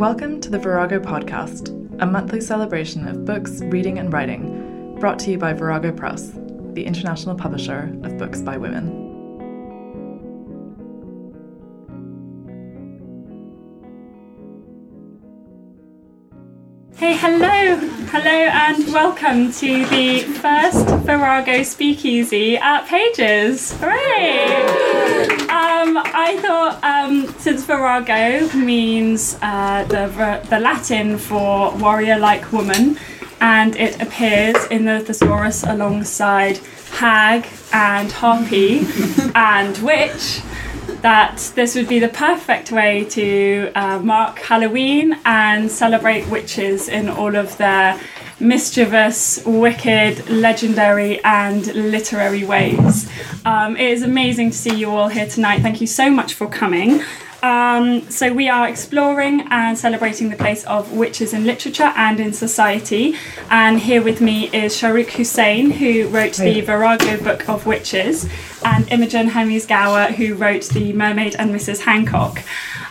Welcome to the Virago Podcast, a monthly celebration of books, reading, and writing, brought to you by Virago Press, the international publisher of books by women. Hey, hello, hello, and welcome to the first Virago Speakeasy at Pages. Hooray! Um, I thought um, since Virago means uh, the the Latin for warrior-like woman, and it appears in the thesaurus alongside hag and harpy and witch that this would be the perfect way to uh, mark Halloween and celebrate witches in all of their mischievous, wicked, legendary, and literary ways. Um, it is amazing to see you all here tonight. Thank you so much for coming. Um, so, we are exploring and celebrating the place of witches in literature and in society. And here with me is Shahrukh Husain, who wrote the Virago Book of Witches, and Imogen Hermes Gower, who wrote The Mermaid and Mrs. Hancock.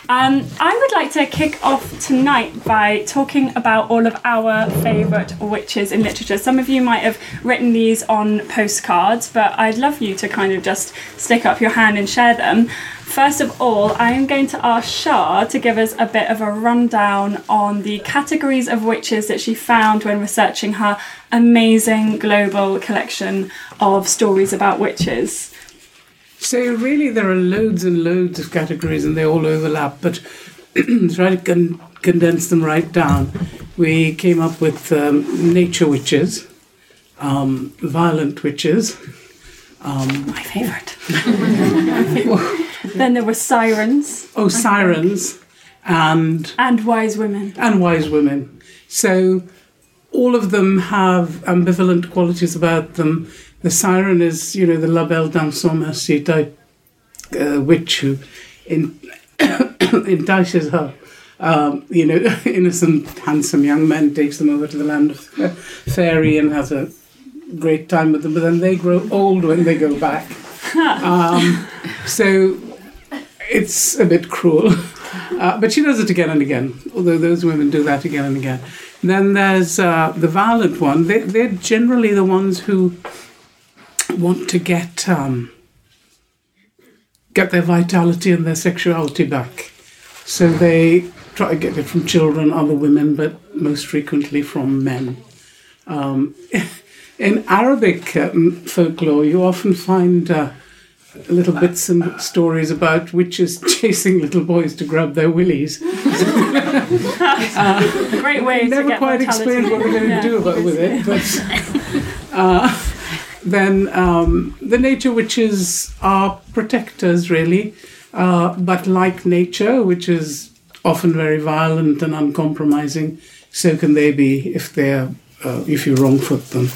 Um, I would like to kick off tonight by talking about all of our favourite witches in literature. Some of you might have written these on postcards, but I'd love you to kind of just stick up your hand and share them. First of all, I am going to ask Shah to give us a bit of a rundown on the categories of witches that she found when researching her amazing global collection of stories about witches. So really, there are loads and loads of categories, and they all overlap. But try to con- condense them right down, we came up with um, nature witches, um, violent witches. Um, My favourite. then there were sirens oh, sirens, and and wise women. and wise women. So all of them have ambivalent qualities about them. The siren is, you know, the La Belle Dame sans Merci type uh, witch who in, entices her, um, you know, innocent, handsome young men, takes them over to the land of fairy and has a great time with them. But then they grow old when they go back. Um, so it's a bit cruel. Uh, but she does it again and again, although those women do that again and again. Then there's uh, the violent one. They, they're generally the ones who want to get um, get their vitality and their sexuality back. So they try to get it from children, other women, but most frequently from men. Um, in Arabic um, folklore, you often find uh, little bits and stories about witches chasing little boys to grab their willies. A great way to Never get quite explained what we're going to Yeah. do about with it, but uh, then um, the nature witches are protectors, really, uh, but like nature, which is often very violent and uncompromising, so can they be if they're uh, if you wrongfoot them.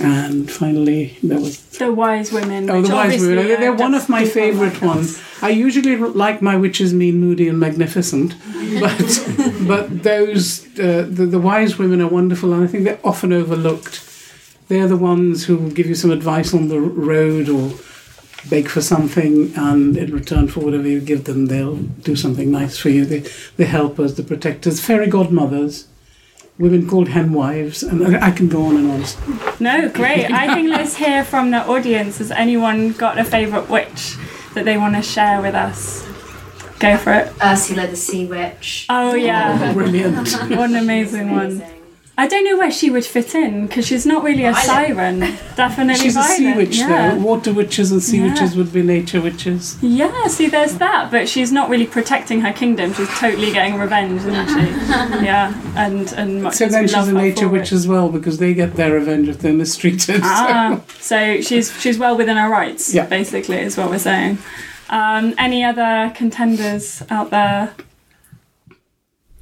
And finally, there was The wise women. Oh, the wise women. They're, they're one of my favourite like ones. I usually like my witches mean, moody, and magnificent, but but those uh, the the wise women are wonderful, and I think they're often overlooked. They're the ones who will give you some advice on the road or beg for something, and in return for whatever you give them, they'll do something nice for you. They, the helpers, the protectors, fairy godmothers. Women called hen wives, and I, I can go on and on. No, great. I think let's hear from the audience. Has anyone got a favourite witch that they want to share with us? Go for it. Ursula the Sea Witch. Oh yeah, Brilliant. what an amazing one. Amazing. I don't know where she would fit in because she's not really a siren. Definitely She's a sea witch, yeah. though. Water witches and sea Yeah. witches would be nature witches. Yeah, see, there's that, but she's not really protecting her kingdom. She's totally getting revenge, isn't she? Yeah, and and much So then we she's a nature for witch it. as well because they get their revenge if they're mistreated. Ah, so she's she's well within her rights. Yeah. basically, is what we're saying. Um, any other contenders out there?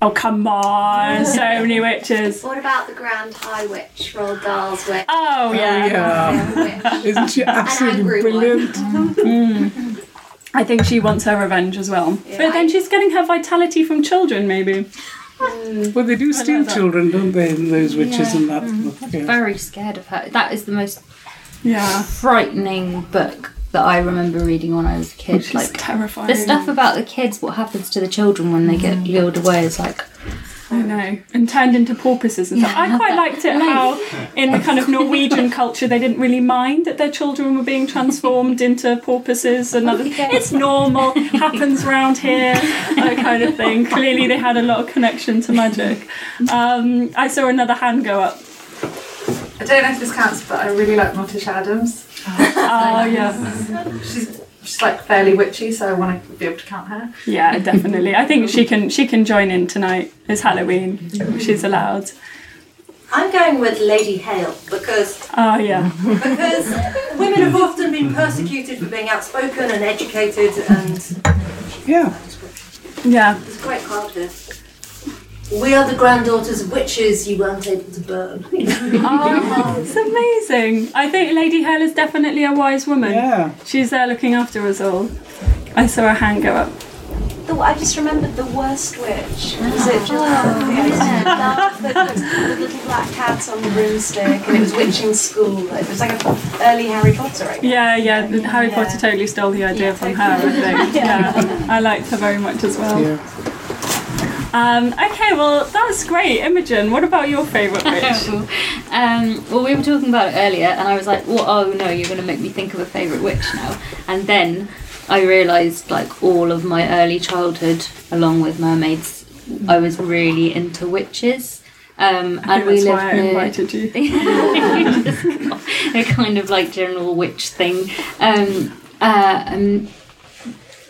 Oh come on! So many witches. What about the Grand High Witch, Roald Dahl's witch? Oh So, yeah. Oh, yeah. Isn't she absolutely angry one. brilliant? Mm. I think she wants her revenge as well. But then she's getting her vitality from children, maybe. Mm. Well, they do steal children, don't they? Those witches Yeah. in that book. Yeah. Very scared of her. That is the most Yeah, frightening book that I remember reading when I was a kid. she's like terrifying. the stuff about the kids, what happens to the children when they get lured away is like I know, and turned into porpoises and stuff. Yeah, I I quite that. liked it how, in the kind of Norwegian culture, they didn't really mind that their children were being transformed into porpoises and other. It's normal, happens round here, that kind of thing. Clearly, they had a lot of connection to magic. Um, I saw another hand go up. I don't know if this counts, but I really like Morticia Addams. Oh yeah, She's she's like fairly witchy, so I want to be able to count her. yeah, definitely. I think she can she can join in tonight. It's Halloween. She's allowed. I'm going with Lady Hale because Oh yeah, because women have often been persecuted for being outspoken and educated, and Yeah. yeah. it's quite great crowd here. We are the granddaughters of witches you weren't able to burn. Oh, it's amazing. I think Lady Hale is definitely a wise woman. Yeah. She's there looking after us all. I saw a hand go up. The, I just remembered the worst witch. Was it just oh, yeah. the, the, the little black cat on the broomstick, and it was witching school. It was like a early Harry Potter. I guess. Yeah, yeah. the Harry Potter totally stole the idea from her, I think. Yeah. I liked her very much as well. Um, okay, well, that was great. Imogen, what about your favourite witch? Um, well, we were talking about it earlier, and I was like, "Well, oh no, you're going to make me think of a favourite witch now." And then I realised, like all of my early childhood, along with mermaids, I was really into witches. Um, I and we that's lived why I near invited you. a kind of like general witch thing. Um, uh, um,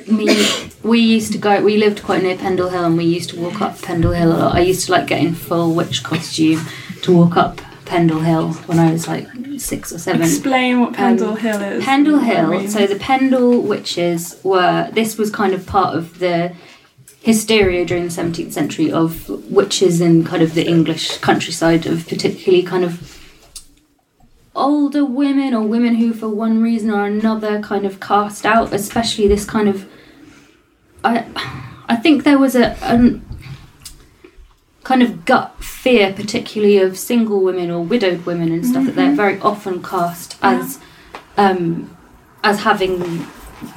me, we used to go. We lived quite near Pendle Hill, and we used to walk up Pendle Hill a lot. I used to like get in full witch costume to walk up Pendle Hill when I was like six or seven. Explain what Pendle Um, Hill is. Pendle Hill. So the Pendle witches were. This was kind of part of the hysteria during the 17th century of witches in kind of the English countryside of particularly kind of older women or women who for one reason or another kind of cast out especially this kind of I I think there was a an, kind of gut fear particularly of single women or widowed women and stuff that they're very often cast as um as having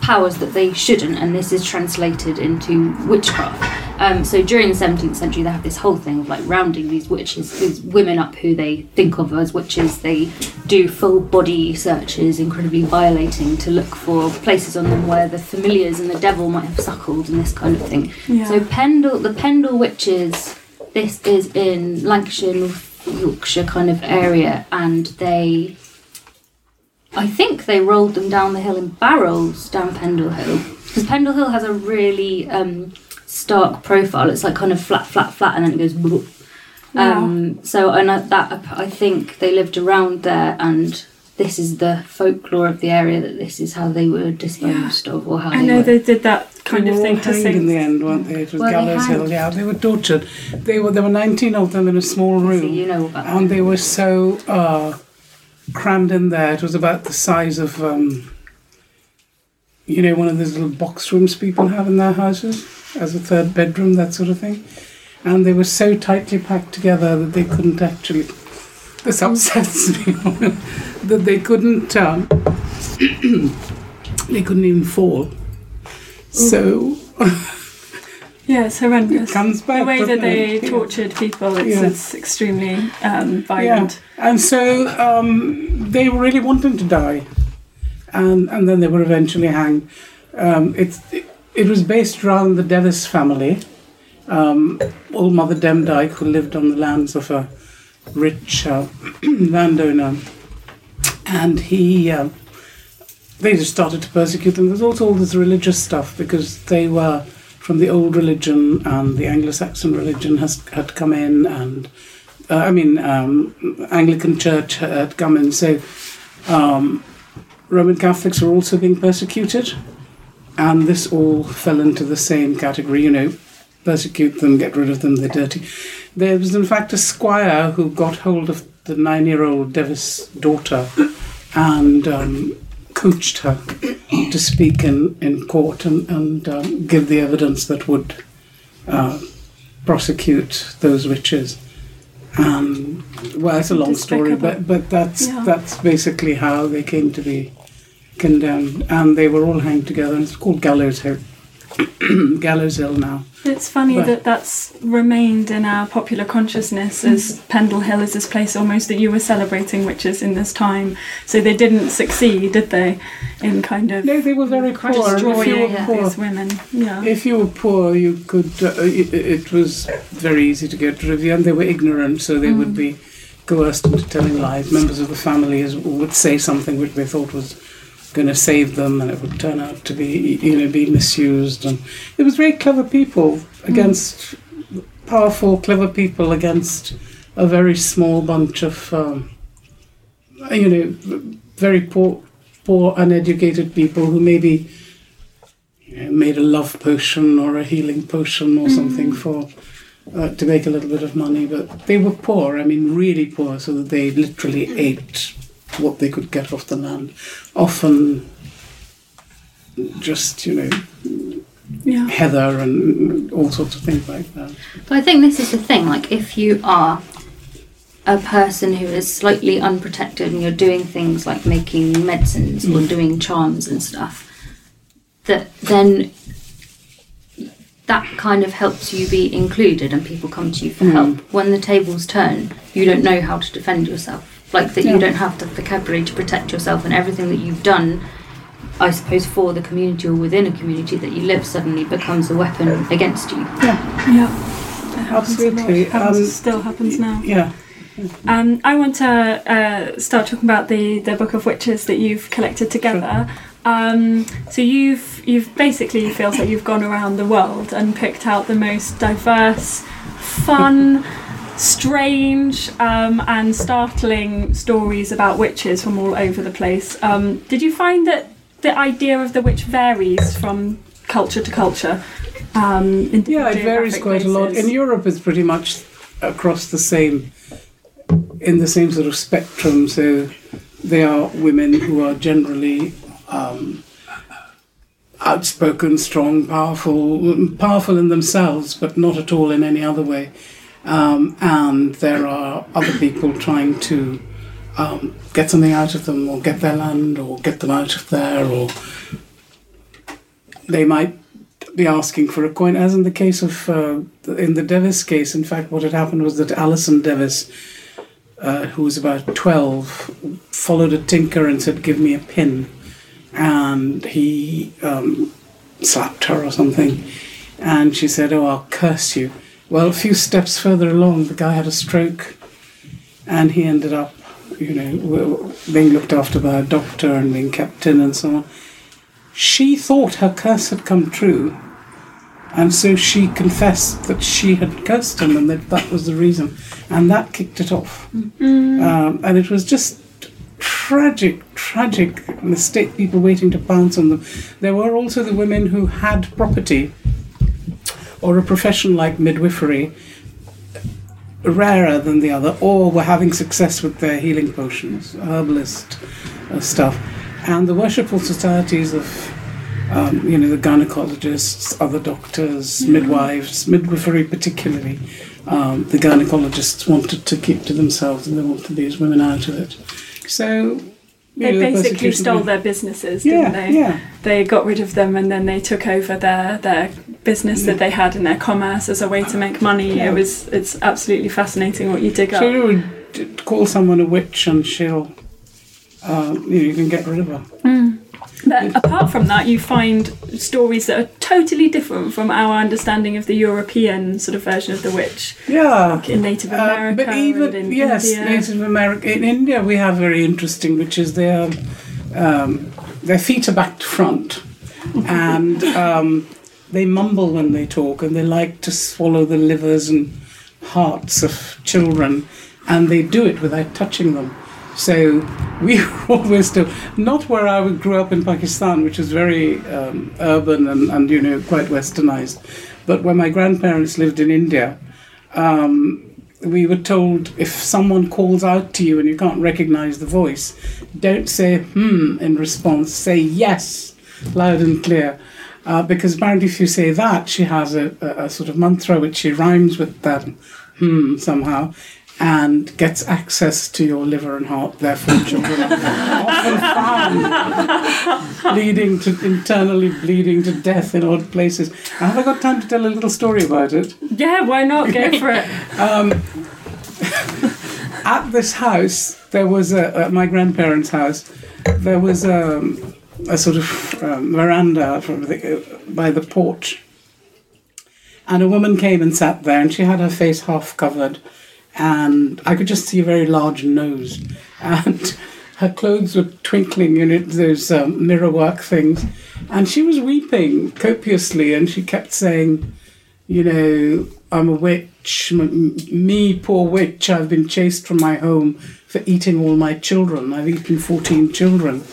powers that they shouldn't, and this is translated into witchcraft. Um, so during the 17th century, they have this whole thing of like rounding these witches, these women up who they think of as witches. They do full body searches, incredibly violating, to look for places on them where the familiars and the devil might have suckled and this kind of thing. Yeah. So Pendle, the Pendle witches, this is in Lancashire, North Yorkshire kind of area, and they I think they rolled them down the hill in barrels down Pendle Hill because Pendle Hill has a really um, stark profile. It's like kind of flat, flat, flat, and then it goes. bloop. Um, so and I- that I think they lived around there, and this is the folklore of the area that this is how they were disposed of, or how I they know were. they did that kind they of thing all to hanged in the end, weren't they? It was Were they Gallows Hill. Yeah, they were tortured. They were there were nineteen of them in a small room. So you know about that. and they were so uh, crammed in there. It was about the size of, um, you know, one of those little box rooms people have in their houses as a third bedroom, that sort of thing. And they were so tightly packed together that they couldn't actually. This upsets me that they couldn't. Um, they couldn't even fall. So Yeah, it's horrendous. comes back, the way that they it? Tortured people, it's, Yeah. it's extremely um, violent. Yeah. And so um, they were really wanting to die, and and then they were eventually hanged. Um, it's it, it was based around the Device family, um, old Mother Demdike, who lived on the lands of a rich uh, landowner, and he. Uh, they just started to persecute them. There's also all this religious stuff because they were from the old religion and the Anglo-Saxon religion has had come in, and uh, I mean um, Anglican Church had come in. So um, Roman Catholics were also being persecuted, and this all fell into the same category. You know, persecute them, get rid of them, they're dirty. There was in fact a squire who got hold of the nine-year-old Device daughter and um, coached her to speak in, in court and, and um, give the evidence that would uh, prosecute those witches. Um, well, it's a long story, but but that's Yeah. that's basically how they came to be condemned, and they were all hanged together. And it's called Gallows Hill. Gallows Hill now. It's funny But- that that's remained in our popular consciousness as Pendle Hill is this place almost that you were celebrating witches in this time. So they didn't succeed, did they? In kind of no, they were very poor. and if you destroying were poor- these women. Yeah. If you were poor, you could. Uh, it, it was very easy to get rid of you, and they were ignorant, so they would be coerced into telling lies. Members of the family would say something which they thought was going to save them, and it would turn out to be, you know, be misused. And it was very clever people against powerful, clever people against a very small bunch of, um, you know, very poor, poor, uneducated people who maybe you know, made a love potion or a healing potion or something for uh, to make a little bit of money. But they were poor. I mean, really poor, so that they literally ate what they could get off the land. Often, just you know, Yeah. heather and all sorts of things like that. But I think this is the thing. Like, if you are a person who is slightly unprotected and you're doing things like making medicines or doing charms and stuff, that then that kind of helps you be included and people come to you for Mm. help. When the tables turn, you don't know how to defend yourself. Like that, Yeah. you don't have the vocabulary to protect yourself, and everything that you've done, I suppose, for the community or within a community that you live, suddenly becomes a weapon against you. Yeah. It happens a lot. Absolutely. Happens- Um, still happens now. Yeah. Um, I want to uh, start talking about the, the book of witches that you've collected together. Um, so you've you've basically feels like you've gone around the world and picked out the most diverse, fun, strange, um, and startling stories about witches from all over the place. Um, did you find that the idea of the witch varies from culture to culture? Um, in Yeah, it varies quite a lot. In Europe, it's pretty much across the same, in the same sort of spectrum. So they are women who are generally um, outspoken, strong, powerful, powerful in themselves, but not at all in any other way. Um, and there are other people trying to um, get something out of them, or get their land, or get them out of there, or they might be asking for a coin, as in the case of uh, in the Device case. In fact, what had happened was that Alison Device, uh, who was about twelve, followed a tinker and said, "Give me a pin," and he um, slapped her or something, and she said, "Oh, I'll curse you." Well, a few steps further along, the guy had a stroke, and he ended up, you know, being looked after by a doctor and being kept in and so on she thought her curse had come true, and so she confessed that she had cursed him and that that was the reason, and that kicked it off. Um, and it was just tragic, tragic mistake. People waiting to pounce on them. There were also the women who had property or a profession like midwifery, rarer than the other, or were having success with their healing potions, herbalist uh, stuff. And the worshipful societies of, um, you know, the gynecologists, other doctors, midwives, midwifery particularly, um, the gynecologists wanted to keep to themselves and they wanted these women out of it. So They you know, basically stole their businesses, didn't they? yeah. They got rid of them and then they took over their their business that they had and their commerce as a way to make money. Yeah. It was it's absolutely fascinating what you dig up. So you would call someone a witch and she'll, uh, you know, you can get rid of her. But apart from that, you find stories that are totally different from our understanding of the European sort of version of the witch. Yeah. Like in Native Uh, America but even and in yes, India. Native America. In India, we have very interesting, which is their um, their feet are back to front, and um, they mumble when they talk, and they like to swallow the livers and hearts of children, and they do it without touching them. So we always do. Not where I grew up in Pakistan, which is very um, urban and, and you know quite westernized, but where my grandparents lived in India, um, we were told if someone calls out to you and you can't recognize the voice, don't say hmm in response. Say yes, loud and clear. Uh, because apparently, if you say that, she has a, a, a sort of mantra which she rhymes with that hmm somehow and gets access to your liver and heart. Therefore, children are often found bleeding to internally bleeding to death in odd places. Have I got time to tell a little story about it? Yeah, why not? Go for it. Um, at this house, there was a, at my grandparents' house, there was um, a sort of um, veranda from the, by the porch. And a woman came and sat there, and she had her face half covered, and I could just see a very large nose. And her clothes were twinkling, you know, those um, mirror work things. And she was weeping copiously, and she kept saying, you know, I'm a witch. M- me, poor witch, I've been chased from my home for eating all my children. I've eaten 14 children.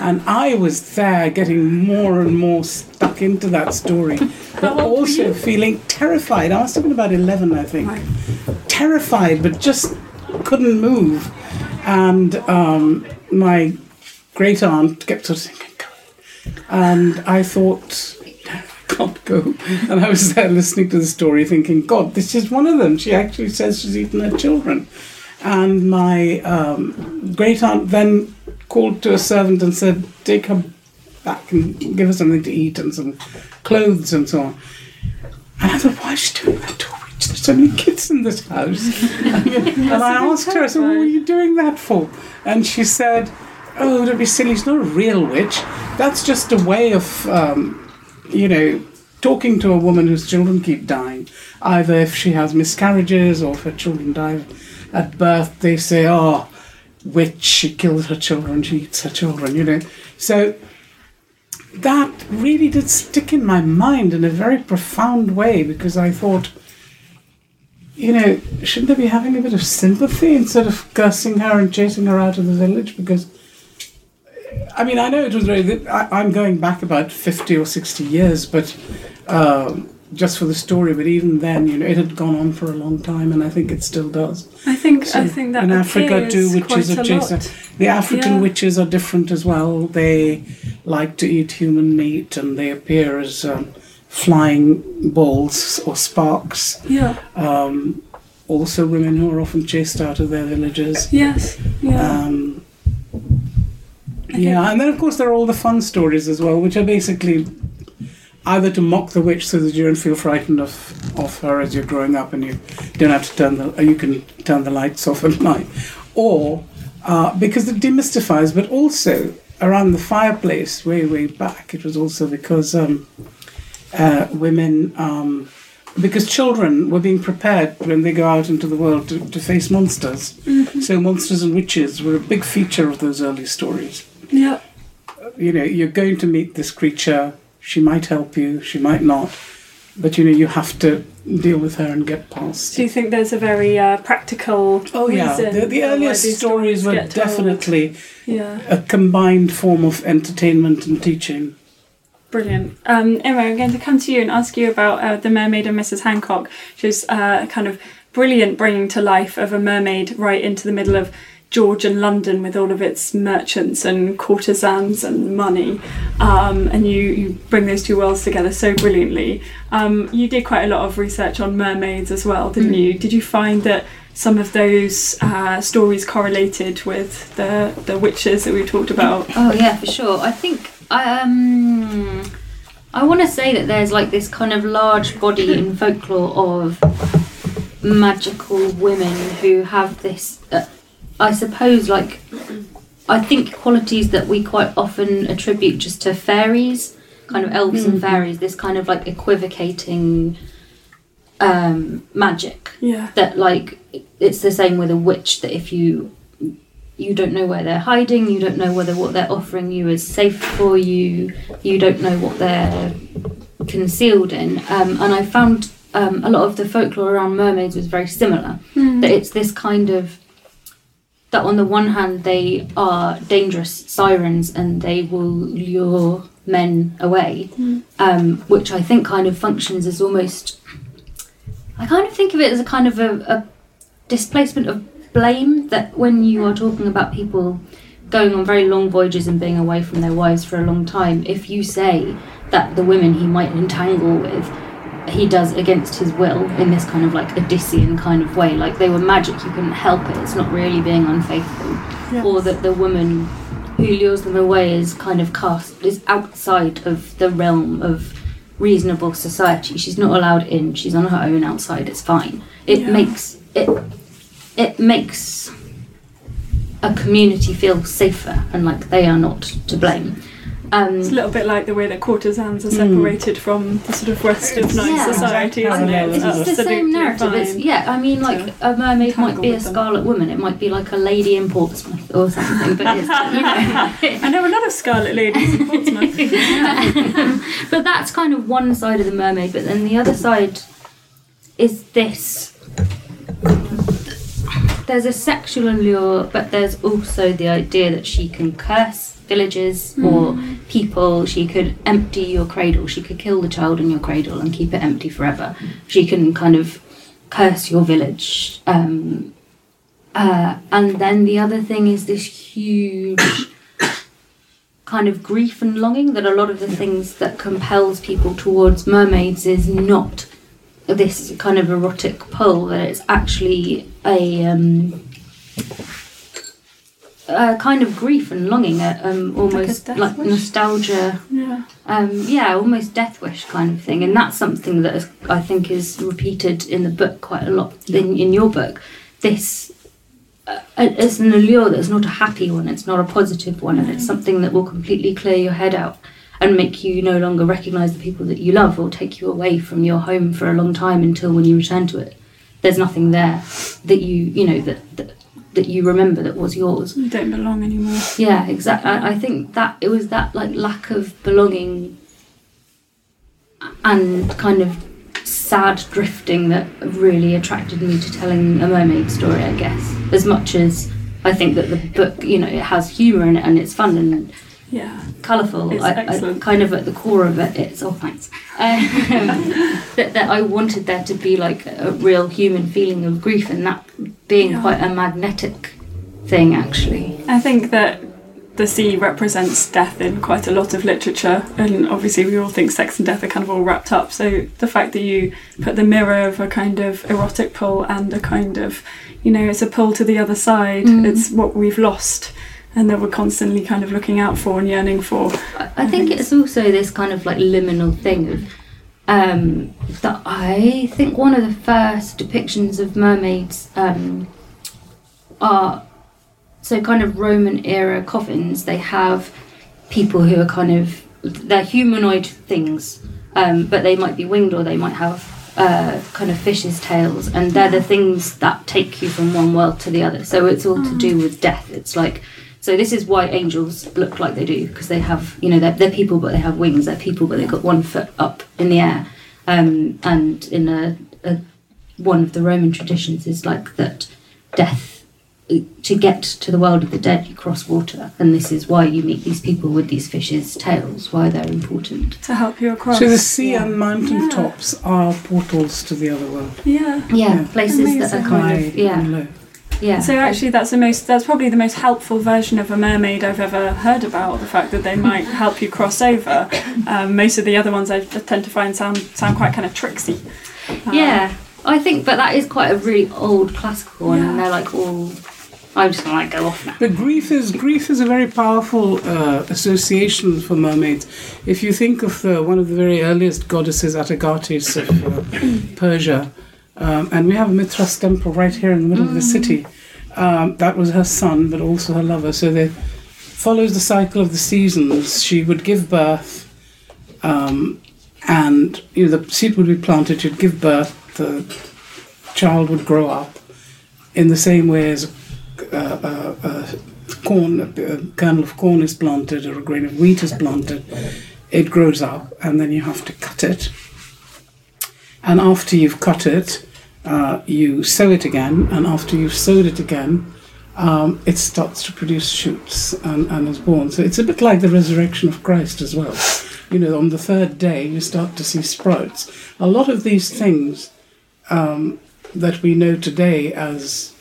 And I was there getting more and more stuck into that story, but also feeling terrified. I must have been about 11, I think. Terrified, but just couldn't move. And um, my great aunt kept sort of saying, and I thought, I can't go. And I was there listening to the story thinking, God, this is one of them. She actually says she's eaten her children. And my um, great aunt then called to a servant and said, Take her back and give her something to eat and some clothes and so on. And I thought, why is she doing that to There's so many kids in this house. and, and I asked her, I said, What were you doing that for? And she said, Oh, don't be silly. She's not a real witch. That's just a way of, um, you know, talking to a woman whose children keep dying. Either if she has miscarriages or if her children die at birth, they say, Oh, witch, she kills her children, she eats her children, you know. So that really did stick in my mind in a very profound way because I thought, you know, shouldn't they be having a bit of sympathy instead of cursing her and chasing her out of the village? Because, I mean, I know it was very, I, I'm going back about 50 or 60 years, but um, just for the story, but even then, you know, it had gone on for a long time and I think it still does. I think So I think that in Africa too, witches are lot. The African Yeah. witches are different as well. They like to eat human meat, and they appear as um, flying balls or sparks. Yeah. Um, also, women who are often chased out of their villages. Yes. Yeah. Um, yeah, and then of course there are all the fun stories as well, which are basically either to mock the witch so that you don't feel frightened of, of her as you're growing up and you don't have to turn the you can turn the lights off at night, or uh, because it demystifies, but also around the fireplace way way back it was also because um, uh, women. Um, because children were being prepared when they go out into the world to, to face monsters. Mhm. So, monsters and witches were a big feature of those early stories Yeah. you know, you're going to meet this creature. She might help you, she might not, but you know, you have to deal with her and get past. Do you think there's a very uh, practical? Oh yeah, the, the earliest these stories were definitely Yeah. a combined form of entertainment and teaching. Brilliant. Um, Emma, I'm going to come to you and ask you about uh, The Mermaid and Mrs. Hancock, which is uh, kind of brilliant bringing to life of a mermaid right into the middle of Georgian London with all of its merchants and courtesans and money. Um, and you, you bring those two worlds together so brilliantly. Um, you did quite a lot of research on mermaids as well, didn't Mm. you? Did you find that some of those uh, stories correlated with the the witches that we talked about. Oh yeah, for sure. I think um, I want to say that there's like this kind of large body in folklore of magical women who have this. Uh, I suppose like I think qualities that we quite often attribute just to fairies, kind of elves and Mhm. fairies. This kind of like equivocating um, magic. Yeah. That like it's the same with a witch. That if you you don't know where they're hiding, you don't know whether what they're offering you is safe for you, you don't know what they're concealed in. Um, and I found um, a lot of the folklore around mermaids was very similar. Mm. That it's this kind of that on the one hand they are dangerous sirens and they will lure men away, Mm. um, which I think kind of functions as almost. I kind of think of it as a kind of a, a displacement of blame that when you are talking about people going on very long voyages and being away from their wives for a long time, if you say that the women he might entangle with he does against his will in this kind of like Odyssean kind of way, like they were magic, you couldn't help it, it's not really being unfaithful. Yes. Or that the woman who lures them away is kind of cast, is outside of the realm of reasonable society. She's not allowed in, she's on her own outside, it's fine. It Yeah. makes it it makes a community feel safer and like they are not to blame. Um, It's a little bit like the way that courtesans are separated from the sort of rest of nice Yeah. society, isn't it? It's just the same narrative. It's, yeah, I mean, like a mermaid might be a with them. scarlet woman. It might be like a lady in Portsmouth or something. But it's, you know, I know a lot of scarlet ladies in Portsmouth. but that's kind of one side of the mermaid. But then the other side is this. There's a sexual allure, but there's also the idea that she can curse villages or people. She could empty your cradle. She could kill the child in your cradle and keep it empty forever. She can kind of curse your village. Um, uh, and then the other thing is this huge kind of grief and longing that a lot of the things that compels people towards mermaids is not this kind of erotic pull that it's actually a um, a kind of grief and longing a, um, almost death like, nostalgia. Yeah. um, yeah almost death wish kind of thing. And that's something that is, i think is repeated in the book quite a lot in, in your book. This uh, it's an allure that's not a happy one. It's not a positive one. And it's something that will completely clear your head out and make you no longer recognize the people that you love or take you away from your home for a long time until when you return to it there's nothing there that you you know that that, that you remember that was yours You don't belong anymore. yeah, exactly. I, I think that it was that like lack of belonging and kind of sad drifting that really attracted me to telling a mermaid story. I guess as much as I think that the book, you know, it has humour in it and it's fun and Yeah. colourful. It's I, I, kind of at the core of it, it's oh thanks. Um, that, that I wanted there to be like a real human feeling of grief, and that being Yeah. quite a magnetic thing actually. I think that the sea represents death in quite a lot of literature, and obviously we all think sex and death are kind of all wrapped up. So the fact that you put the mirror of a kind of erotic pull and a kind of, you know, it's a pull to the other side. Mm. It's what we've lost, and that we're constantly kind of looking out for and yearning for. I, I think it's also this kind of like liminal thing of um, that I think one of the first depictions of mermaids um, are so kind of Roman era coffins. They have people who are kind of they're humanoid things, um, but they might be winged or they might have uh, kind of fish's tails, and they're the things that take you from one world to the other. So it's all to do with death. It's like so this is why angels look like they do because they have you know they're, they're people but they have wings. They're people but they've got one foot up in the air, um, and in a, a one of the Roman traditions is like that death to get to the world of the dead you cross water and this is why you meet these people with these fishes tails why they're important To help you across. So the sea and mountain Yeah. tops are portals to the other world. Yeah. yeah, places that are kind High of yeah and low. Yeah So actually, that's the most. That's probably the most helpful version of a mermaid I've ever heard about. The fact that they might help you cross over. Um, most of the other ones I tend to find sound sound quite kind of tricksy. Um, yeah I think, but that is quite a really old classical one, and they're like all. I'm just gonna like go off now. But grief is grief is a very powerful uh, association for mermaids. If you think of the, one of the very earliest goddesses, Atargatis of uh, Persia, um, and we have a Mithras temple right here in the middle of the city. Um, that was her son, but also her lover. So they follows the cycle of the seasons. She would give birth, um, and you know, the seed would be planted. She'd give birth. The child would grow up in the same way as uh, uh, uh, corn, a kernel of corn is planted or a grain of wheat is planted. It grows up, and then you have to cut it. And after you've cut it, uh, you sow it again, and after you've sowed it again, um, it starts to produce shoots and, and is born. So it's a bit like the resurrection of Christ as well. You know, on the third day, you start to see sprouts. A lot of these things um, that we know today as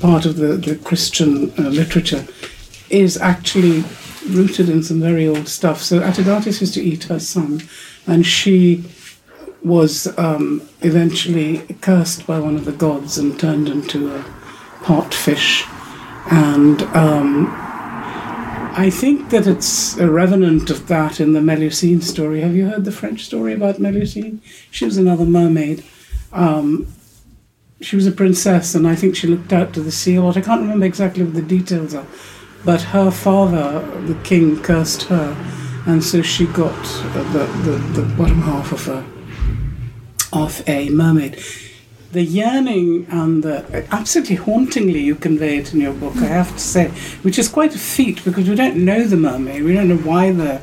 part of the, the Christian uh, literature is actually rooted in some very old stuff. So Atargatis used to eat her son, and she was um, eventually cursed by one of the gods and turned into a pot fish. And um, I think that it's a revenant of that in the Melusine story. Have you heard the French story about Melusine? She was another mermaid. Um, she was a princess, and I think she looked out to the sea a lot. I can't remember exactly what the details are, but her father, the king, cursed her, and so she got the, the, the bottom half of a of a mermaid. The yearning and the absolutely hauntingly you convey it in your book, I have to say, which is quite a feat because we don't know the mermaid, we don't know why the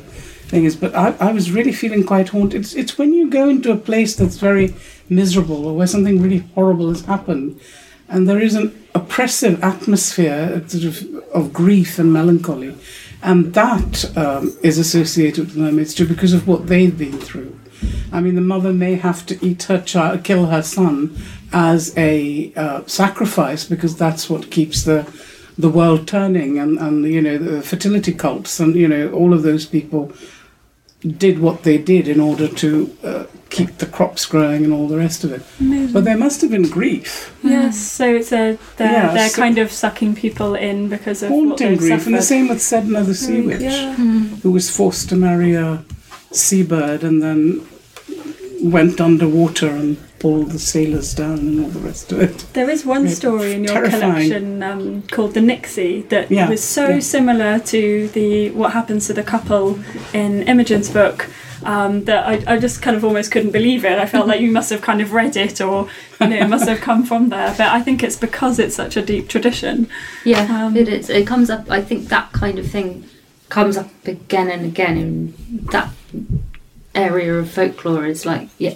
thing is, but I, I was really feeling quite haunted. It's, it's when you go into a place that's very miserable or where something really horrible has happened, and there is an oppressive atmosphere sort of, of grief and melancholy, and that um, is associated with mermaids too because of what they've been through. I mean, the mother may have to eat her child, kill her son as a uh, sacrifice because that's what keeps the the world turning, and, and you know the fertility cults, and you know all of those people did what they did in order to uh, keep the crops growing and all the rest of it. Amazing. But there must have been grief, Yes, so it's a they're, Yeah, they're so- kind of sucking people in because of haunting grief, suffered. and the same with Sedna the sea Mm, witch, yeah. who was forced to marry a seabird and then went underwater and pulled the sailors down and all the rest of it. There is one Yeah, story in your terrifying. collection um, called the Nixie that Yeah, was so yeah. similar to the what happens to the couple in Imogen's book um, that I, I just kind of almost couldn't believe it. I felt like you must have kind of read it or you know it must have come from there. But I think it's because it's such a deep tradition. Yeah, Um, it is. It comes up. I think that kind of thing comes up again and again in that area of folklore. Is like yeah,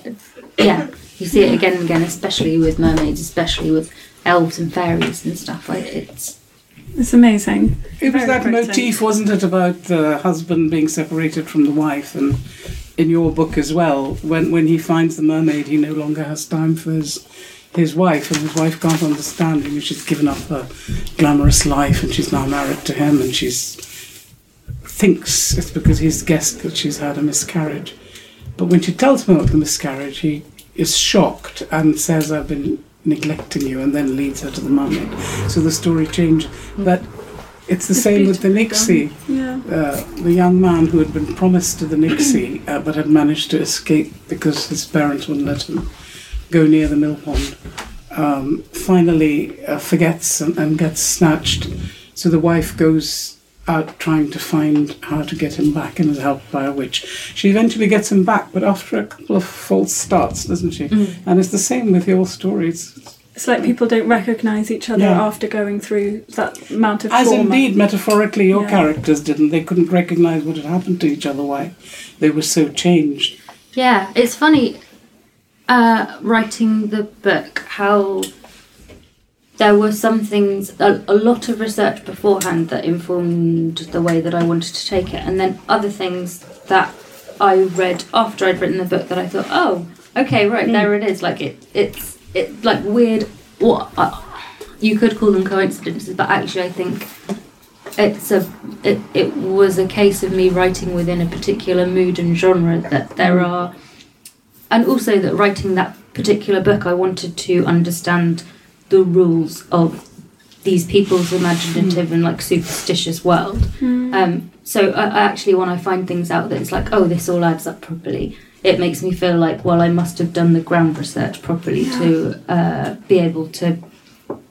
yeah. You see it again and again, especially with mermaids, especially with elves and fairies and stuff. Like it's It's amazing. It was Very that potent. motif, wasn't it, about the husband being separated from the wife, and in your book as well, when when he finds the mermaid, he no longer has time for his his wife, and his wife can't understand him. She's given up her glamorous life, and she's now married to him, and she's thinks it's because he's guessed that she's had a miscarriage. But when she tells him about the miscarriage, he is shocked and says, "I've been neglecting you," and then leads her to the mermaid. So the story changes, but. It's the It's same with the Nixie Yeah. uh, the young man who had been promised to the Nixie uh, but had managed to escape because his parents wouldn't let him go near the mill pond, um, finally uh, forgets and, and gets snatched. So the wife goes out trying to find how to get him back and is helped by a witch. She eventually gets him back, but after a couple of false starts, doesn't she? And it's the same with your stories. It's like people don't recognise each other Yeah. after going through that amount of As trauma. indeed, metaphorically, your Yeah. characters didn't. They couldn't recognise what had happened to each other, why they were so changed. yeah. It's funny uh, writing the book how there were some things a, a lot of research beforehand that informed the way that I wanted to take it, and then other things that I read after I'd written the book that I thought, oh, okay, right there it is. Like it, it's it like weird. What uh, you could call them coincidences, but actually, I think it's a it, it was a case of me writing within a particular mood and genre that there are and also that writing that particular book, I wanted to understand the rules of these people's imaginative and like superstitious world. Hmm. Um, so I, I actually, when I find things out that it's like, oh, this all adds up properly, it makes me feel like, well, I must have done the ground research properly to uh, be able to,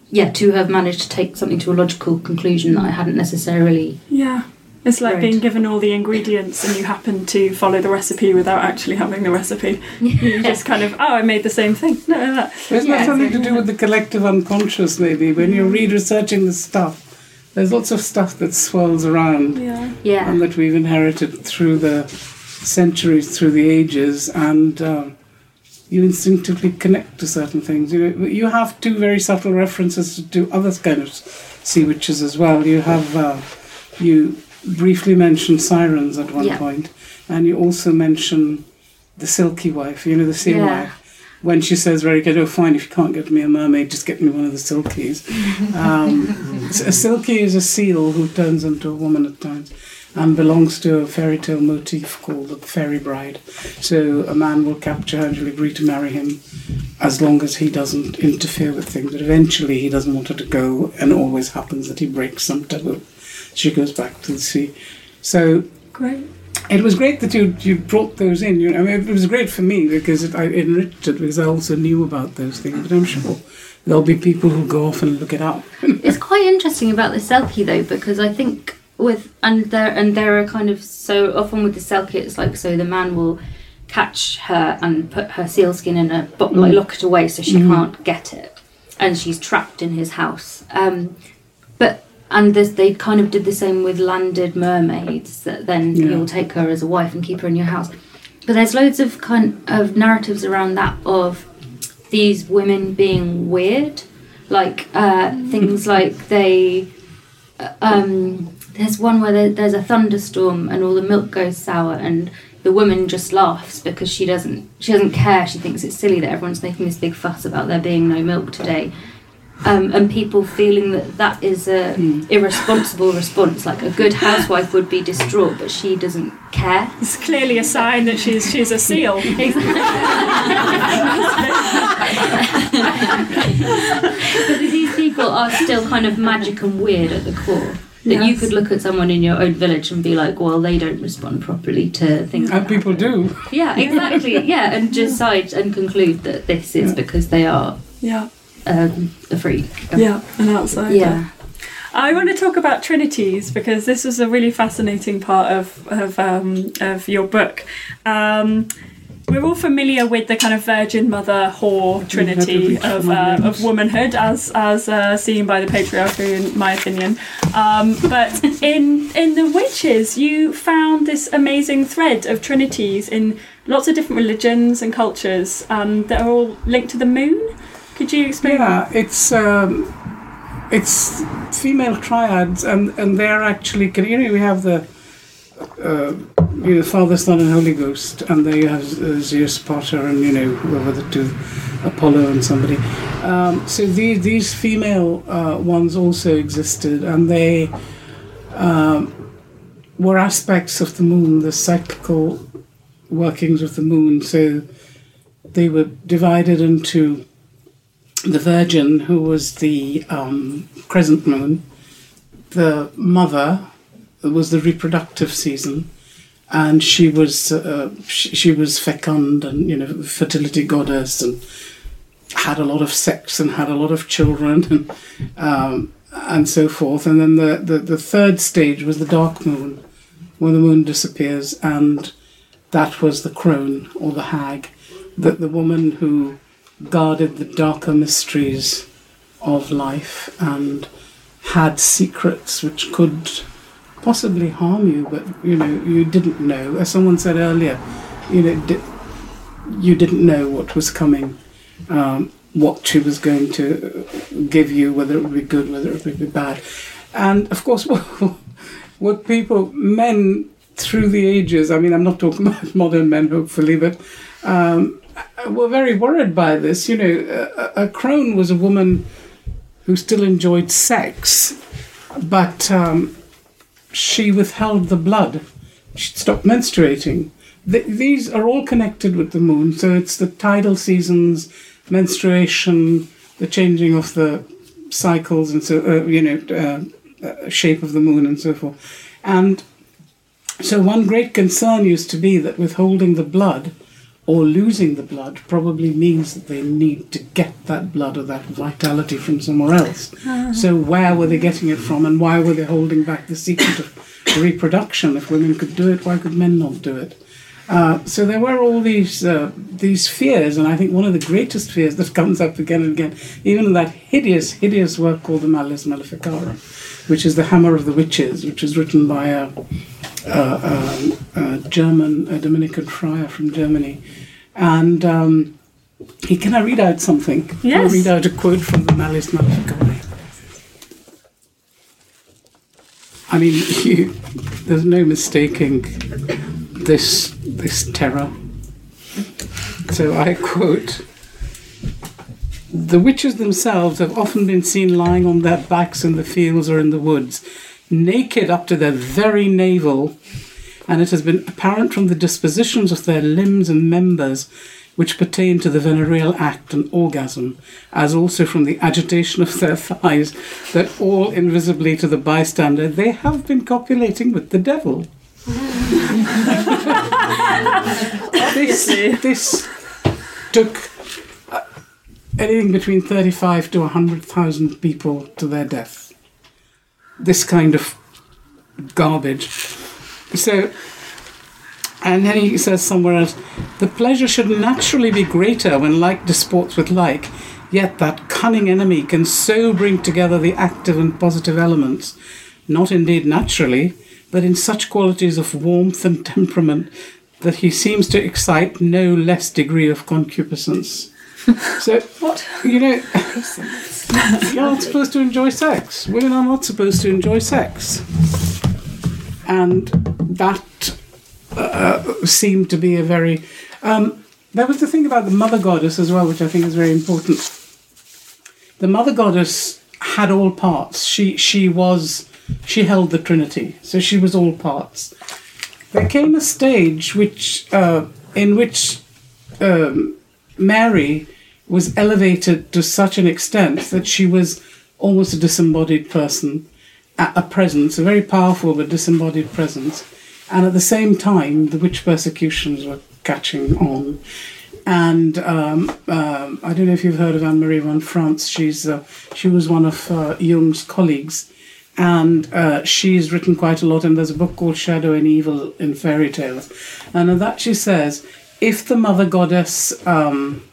yeah, to have managed to take something to a logical conclusion that I hadn't necessarily. Yeah. It's like Right. being given all the ingredients and you happen to follow the recipe without actually having the recipe. You just kind of, oh, I made the same thing. No, no, no. Isn't that something to do with the collective unconscious, maybe? When you read researching the stuff, there's lots of stuff that swirls around Yeah. Yeah. and that we've inherited through the centuries, through the ages, and um, you instinctively connect to certain things. You know, you have two very subtle references to other kind of sea witches as well. You have uh, you briefly mention sirens at one Yeah. point, and you also mention the silky wife. You know, the sea Yeah. wife. When she says, "Very good, oh fine, if you can't get me a mermaid, just get me one of the silkies." Um, a silky is a seal who turns into a woman at times and belongs to a fairy tale motif called the fairy bride. So a man will capture her and she'll agree to marry him as long as he doesn't interfere with things. But eventually he doesn't want her to go, and always happens that he breaks some taboo. She goes back to the sea. So Great. it was great that you you brought those in. You know, I mean, it was great for me because it, I enriched it because I also knew about those things. But I'm sure there'll be people who go off and look it up. it's quite interesting about the selkie though because I think with and there and there are kind of so often with the selkie it's like so the man will catch her and put her sealskin in a bottle like Mm. lock it away so she Mhm. can't get it and she's trapped in his house um, but and this, they kind of did the same with landed mermaids that then Yeah. you'll take her as a wife and keep her in your house. But there's loads of kind of narratives around that of these women being weird. Like uh, things like they uh, um, there's one where there's a thunderstorm and all the milk goes sour and the woman just laughs because she doesn't she doesn't care. She thinks it's silly that everyone's making this big fuss about there being no milk today um, and people feeling that that is a irresponsible response like a good housewife would be distraught but she doesn't care It's clearly a sign that she's she's a seal. but these people are still kind of magic and weird at the core. That you could look at someone in your own village and be like, well, they don't respond properly to things. and people do. Yeah, exactly. Yeah, and decide and conclude that this is because they are Yeah. Um, a freak. Yeah, an outsider. Yeah. I want to talk about trinities because this was a really fascinating part of of, um, of your book. Um, we're all familiar with the kind of Virgin Mother whore trinity of, uh, of womanhood, as as uh, seen by the patriarchy, in my opinion. Um, but in in the witches, you found this amazing thread of trinities in lots of different religions and cultures, and they're all linked to the moon. Could you explain? Yeah, it's um, it's female triads, and and they're actually you know we have the uh, you know Father, Son, and Holy Ghost, and there you have uh, Zeus, Potter, and you know whoever the two Apollo and somebody. Um, so these these female uh, ones also existed, and they um, were aspects of the moon, the cyclical workings of the moon. So they were divided into the Virgin, who was the um, crescent moon, the mother was the reproductive season, and she was uh, she, she was fecund and you know fertility goddess and had a lot of sex and had a lot of children and um, and so forth. And then the, the the third stage was the dark moon, when the moon disappears, and that was the crone or the hag, that the woman who guarded the darker mysteries of life and had secrets which could possibly harm you, but you know you didn't know. As someone said earlier, you know di- you didn't know what was coming, um, what she was going to give you, whether it would be good, whether it would be bad, and of course, what, people men through the ages. I mean, I'm not talking about modern men, hopefully, but. Um, were very worried by this. You know, a, a crone was a woman who still enjoyed sex, but um, she withheld the blood. She stopped menstruating th- these are all connected with the moon. So it's the tidal seasons, menstruation, the changing of the cycles, and so uh, you know, uh, uh, shape of the moon, and so forth. And so one great concern used to be that withholding the blood or losing the blood probably means that they need to get that blood or that vitality from somewhere else. Ah. So where were they getting it from, and why were they holding back the secret of reproduction? If women could do it, why could men not do it? Uh, so there were all these uh, these fears, and I think one of the greatest fears that comes up again and again, even in that hideous, hideous work called the Malleus Maleficarum, which is the Hammer of the Witches, which was written by a, a, a, a German, a Dominican friar from Germany, and um, he can I read out something? Yes. read out a quote from the Malleus Maleficarum. I mean, you, there's no mistaking this this terror. So I quote The witches themselves have often been seen lying on their backs in the fields or in the woods, naked up to their very navel, and it has been apparent from the dispositions of their limbs and members which pertain to the venereal act and orgasm, as also from the agitation of their thighs, that all invisibly to the bystander they have been copulating with the devil. this, this took uh, anything between 35 to 100,000 people to their death. This kind of garbage. So, and then he says somewhere else, the pleasure should naturally be greater when like disports with like, yet that cunning enemy can so bring together the active and positive elements, not indeed naturally, but in such qualities of warmth and temperament that he seems to excite no less degree of concupiscence. so, what you know, you're not supposed to enjoy sex. Women are not supposed to enjoy sex, and that uh, seemed to be a very. Um, there was the thing about the mother goddess as well, which I think is very important. The mother goddess had all parts. She she was she held the Trinity, so she was all parts. There came a stage which uh, in which um, Mary was elevated to such an extent that she was almost a disembodied person, a, presence, a very powerful but disembodied presence. And at the same time, the witch persecutions were catching on. And um, um, I don't know if you've heard of Anne Marie von Franz. She's uh, she was one of uh, Jung's colleagues, and uh, she's written quite a lot. And there's a book called Shadow and Evil in Fairy Tales, and in that she says, if the mother goddess, um,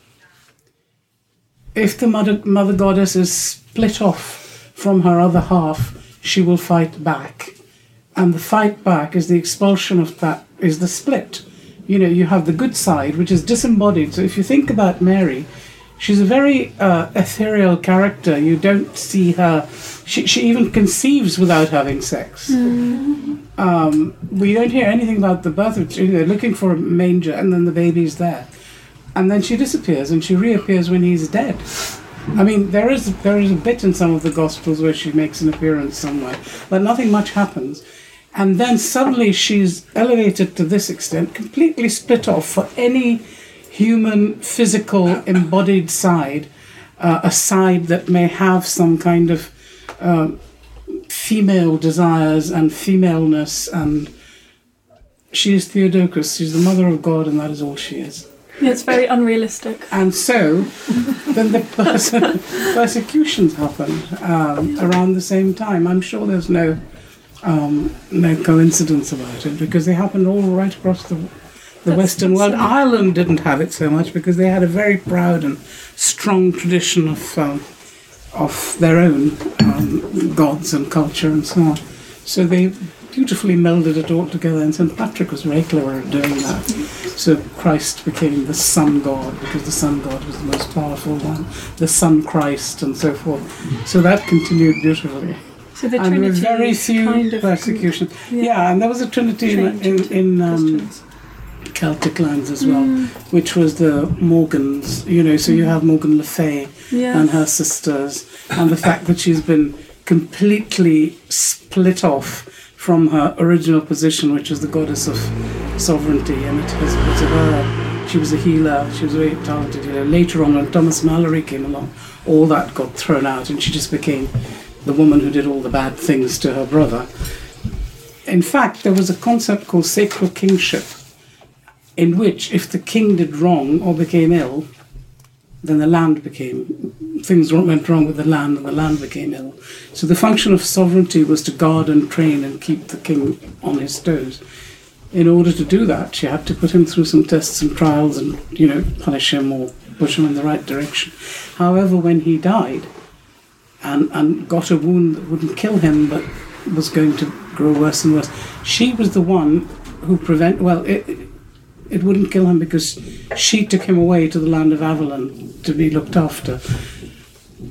if the mother mother goddess is split off from her other half, she will fight back, and the fight back is the expulsion of that is the split. You know, you have the good side, which is disembodied. So if you think about Mary, she's a very uh, ethereal character. You don't see her. She, she even conceives without having sex. Um, we don't hear anything about the birth of. You know, looking for a manger, and then the baby's there, and then she disappears, and she reappears when he's dead. I mean, there is there is a bit in some of the Gospels where she makes an appearance somewhere, but nothing much happens. And then suddenly she's elevated to this extent, completely split off for any human, physical, embodied side, uh, a side that may have some kind of uh, female desires and femaleness. And she is Theotokos, she's the mother of God, and that is all she is. Yeah, it's very unrealistic. And so, then the perse- persecutions happened um, around the same time. I'm sure there's no um, no coincidence about it because they happened all right across the the Western world. Ireland didn't have it so much because they had a very proud and strong tradition of um, of their own um, gods and culture and so on. So they beautifully melded it all together, and St. Patrick was very clever at doing that. So Christ became the Sun God because the Sun God was the most powerful one, the Sun Christ, and so forth. So that continued beautifully. So the and there were very few kind of- persecutions. Yeah. Yeah. and there was a Trinity in, in, in um, Celtic lands as well, Mm. which was the Morgans. You know, so you have Morgan Le Fay and her sisters, and the fact that she's been completely split off from her original position, which was the goddess of sovereignty, and it was, was her. She was a healer. She was a very talented healer. Later on, when Thomas Malory came along, all that got thrown out, and she just became the woman who did all the bad things to her brother. In fact, there was a concept called sacred kingship, in which if the king did wrong or became ill, then the land became things went wrong with the land and the land became ill. So the function of sovereignty was to guard and train and keep the king on his toes. In order to do that, she had to put him through some tests and trials and, you know, punish him or push him in the right direction. However, when he died and, and got a wound that wouldn't kill him but was going to grow worse and worse, she was the one who prevent well it, it wouldn't kill him because she took him away to the land of Avalon to be looked after.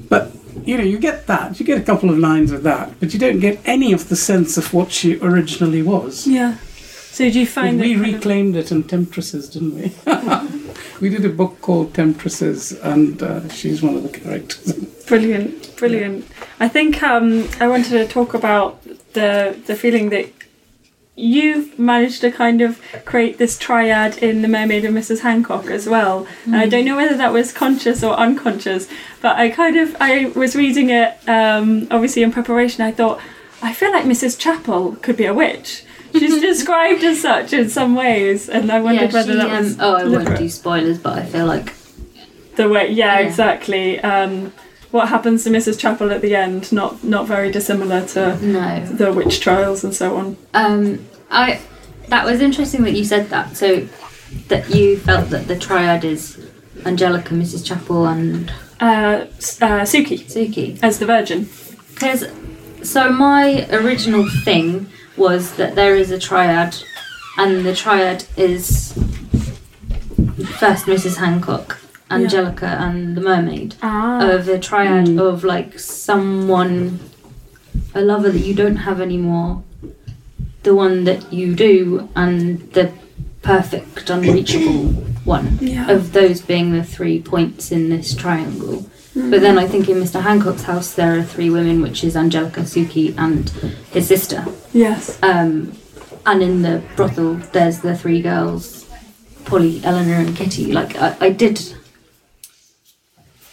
But you know, you get that. You get a couple of lines of that, but you don't get any of the sense of what she originally was. Yeah. So do you find we that kind of- reclaimed it in Temptresses, didn't we? we did a book called Temptresses, and uh, she's one of the characters. Brilliant, brilliant. I think um, I wanted to talk about the the feeling that you've managed to kind of create this triad in The Mermaid and Mrs. Hancock as well. And I Mm. don't know whether that was conscious or unconscious, but I kind of I was reading it um, obviously in preparation. I thought I feel like Mrs. Chapel could be a witch. She's described as such in some ways, and I wondered yeah, whether she, that was um, oh, I won't do spoilers, but I feel like the way yeah, Yeah. exactly um what happens to mrs chapel at the end not not very dissimilar to No. the witch trials and so on Um, I that was interesting that you said that. So that you felt that the triad is Angelica, Mrs. Chapel, and uh, uh suki Suki as the virgin because so my original thing was that there is a triad, and the triad is first Mrs. Hancock, Angelica, and the mermaid. Ah. Of a triad of like someone, a lover that you don't have anymore, the one that you do, and the perfect, unreachable one. Yeah. Of those being the three points in this triangle. Mm. But then I think in Mr. Hancock's house there are three women, which is Angelica, Suki, and his sister. yes Um, and in the brothel, there's the three girls, Polly, Eleanor, and Kitty. Like I, I did.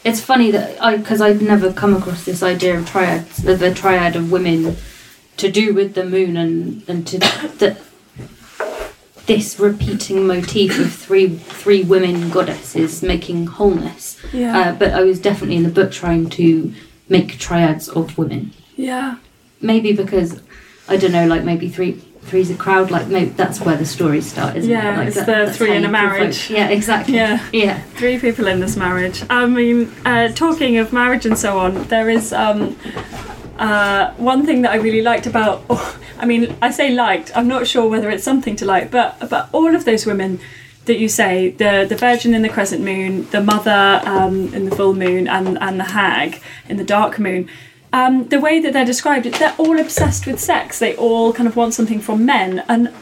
It's funny that I, because I've never come across this idea of triads, of the triad of women, to do with the moon and and to that this repeating motif of three three women goddesses making wholeness. Yeah. Uh, but I was definitely in the book trying to make triads of women yeah maybe because I don't know, like maybe three three's a crowd. Like maybe that's where the stories start, isn't yeah it? Like it's that- the three in a provoke- marriage Yeah, exactly. yeah yeah three people in this marriage i mean uh talking of marriage and so on there is um uh, one thing that I really liked about, oh, I mean, I say liked. I'm not sure whether it's something to like, but but all of those women that you say, the the Virgin in the crescent moon, the Mother um, in the full moon, and and the Hag in the dark moon. Um, the way that they're described, they're all obsessed with sex. They all kind of want something from men, and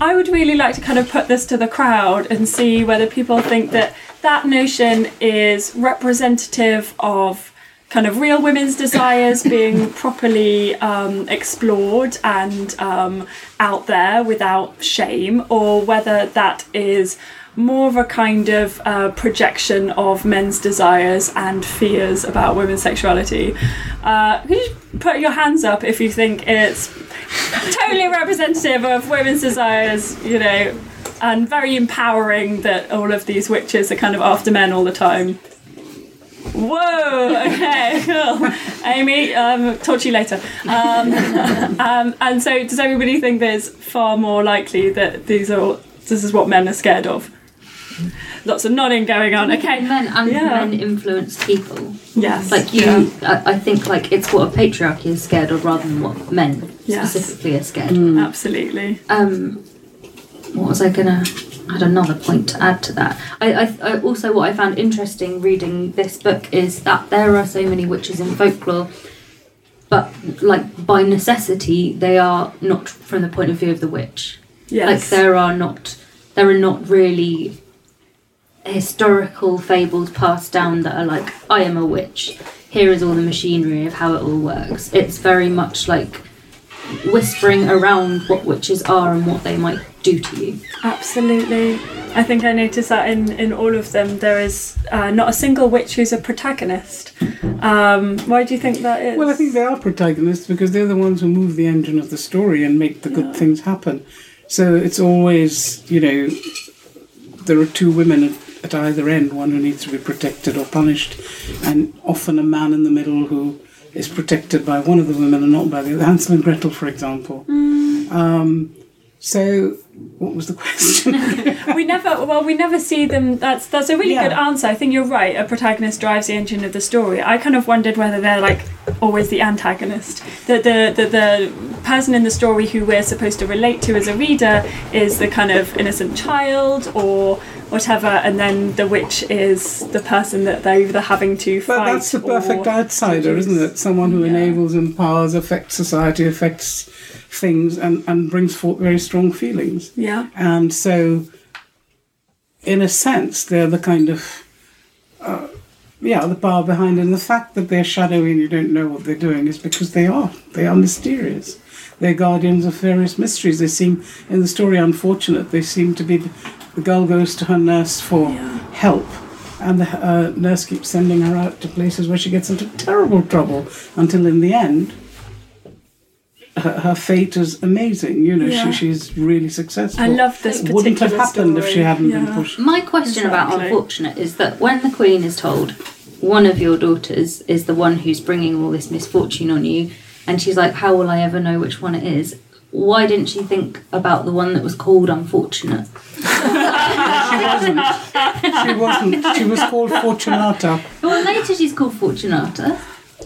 I would really like to kind of put this to the crowd and see whether people think that that notion is representative of kind of real women's desires being properly um, explored and um, out there without shame, or whether that is more of a kind of uh, projection of men's desires and fears about women's sexuality. Uh, could you put your hands up if you think it's totally representative of women's desires, you know, and very empowering that all of these witches are kind of after men all the time. Whoa! Okay, cool. Amy, um, talk to you later. Um, um, and so, does everybody think it's far more likely that these are all, this is what men are scared of? Lots of nodding going on. Okay, men and Yeah. men influenced people. Yes. Like you, Yeah. I, I think like it's what a patriarchy is scared of rather than what men Yes. specifically are scared. Mm. of. Absolutely. Um, what was I gonna? I had another point to add to that. I, I, I also what I found interesting reading this book is that there are so many witches in folklore, but like by necessity they are not from the point of view of the witch. Yes. Like there are not there are not really historical fables passed down that are like I am a witch. Here is all the machinery of how it all works. It's very much like whispering around what witches are and what they might do to you. Absolutely. I think I noticed that in, in all of them, there is uh, not a single witch who's a protagonist. Um, why do you think that is? Well, I think they are protagonists because they're the ones who move the engine of the story and make the good things happen. So it's always, you know, there are two women at, either end, one who needs to be protected or punished, and often a man in the middle who is protected by one of the women and not by the other. Hansel and Gretel, for example. Um, so, what was the question? we never well we never see them that's that's a really Yeah. good answer i think you're right a protagonist drives the engine of the story i kind of wondered whether they're like always the antagonist the the the, the person in the story who we're supposed to relate to as a reader is the kind of innocent child or whatever and then the witch is the person that they're either having to But fight that's the perfect outsider, isn't it? Someone who enables, empowers, affects society, affects things, and, and brings forth very strong feelings. Yeah And so, in a sense, they're the kind of, uh, yeah, the power behind. And the fact that they're shadowy and you don't know what they're doing is because they are. They are mysterious. They're guardians of various mysteries. They seem, in the story, unfortunate. They seem to be, the girl goes to her nurse for help. And the uh, nurse keeps sending her out to places where she gets into terrible trouble until, in the end, her, her fate is amazing. You know, Yeah. she, she's really successful. I love this It wouldn't have particular happened if she hadn't been pushed. My question about unfortunate is that when the queen is told one of your daughters is the one who's bringing all this misfortune on you, and she's like, "How will I ever know which one it is?" Why didn't she think about the one that was called unfortunate? She wasn't. She wasn't. She was called Fortunata. Well, later she's called Fortunata.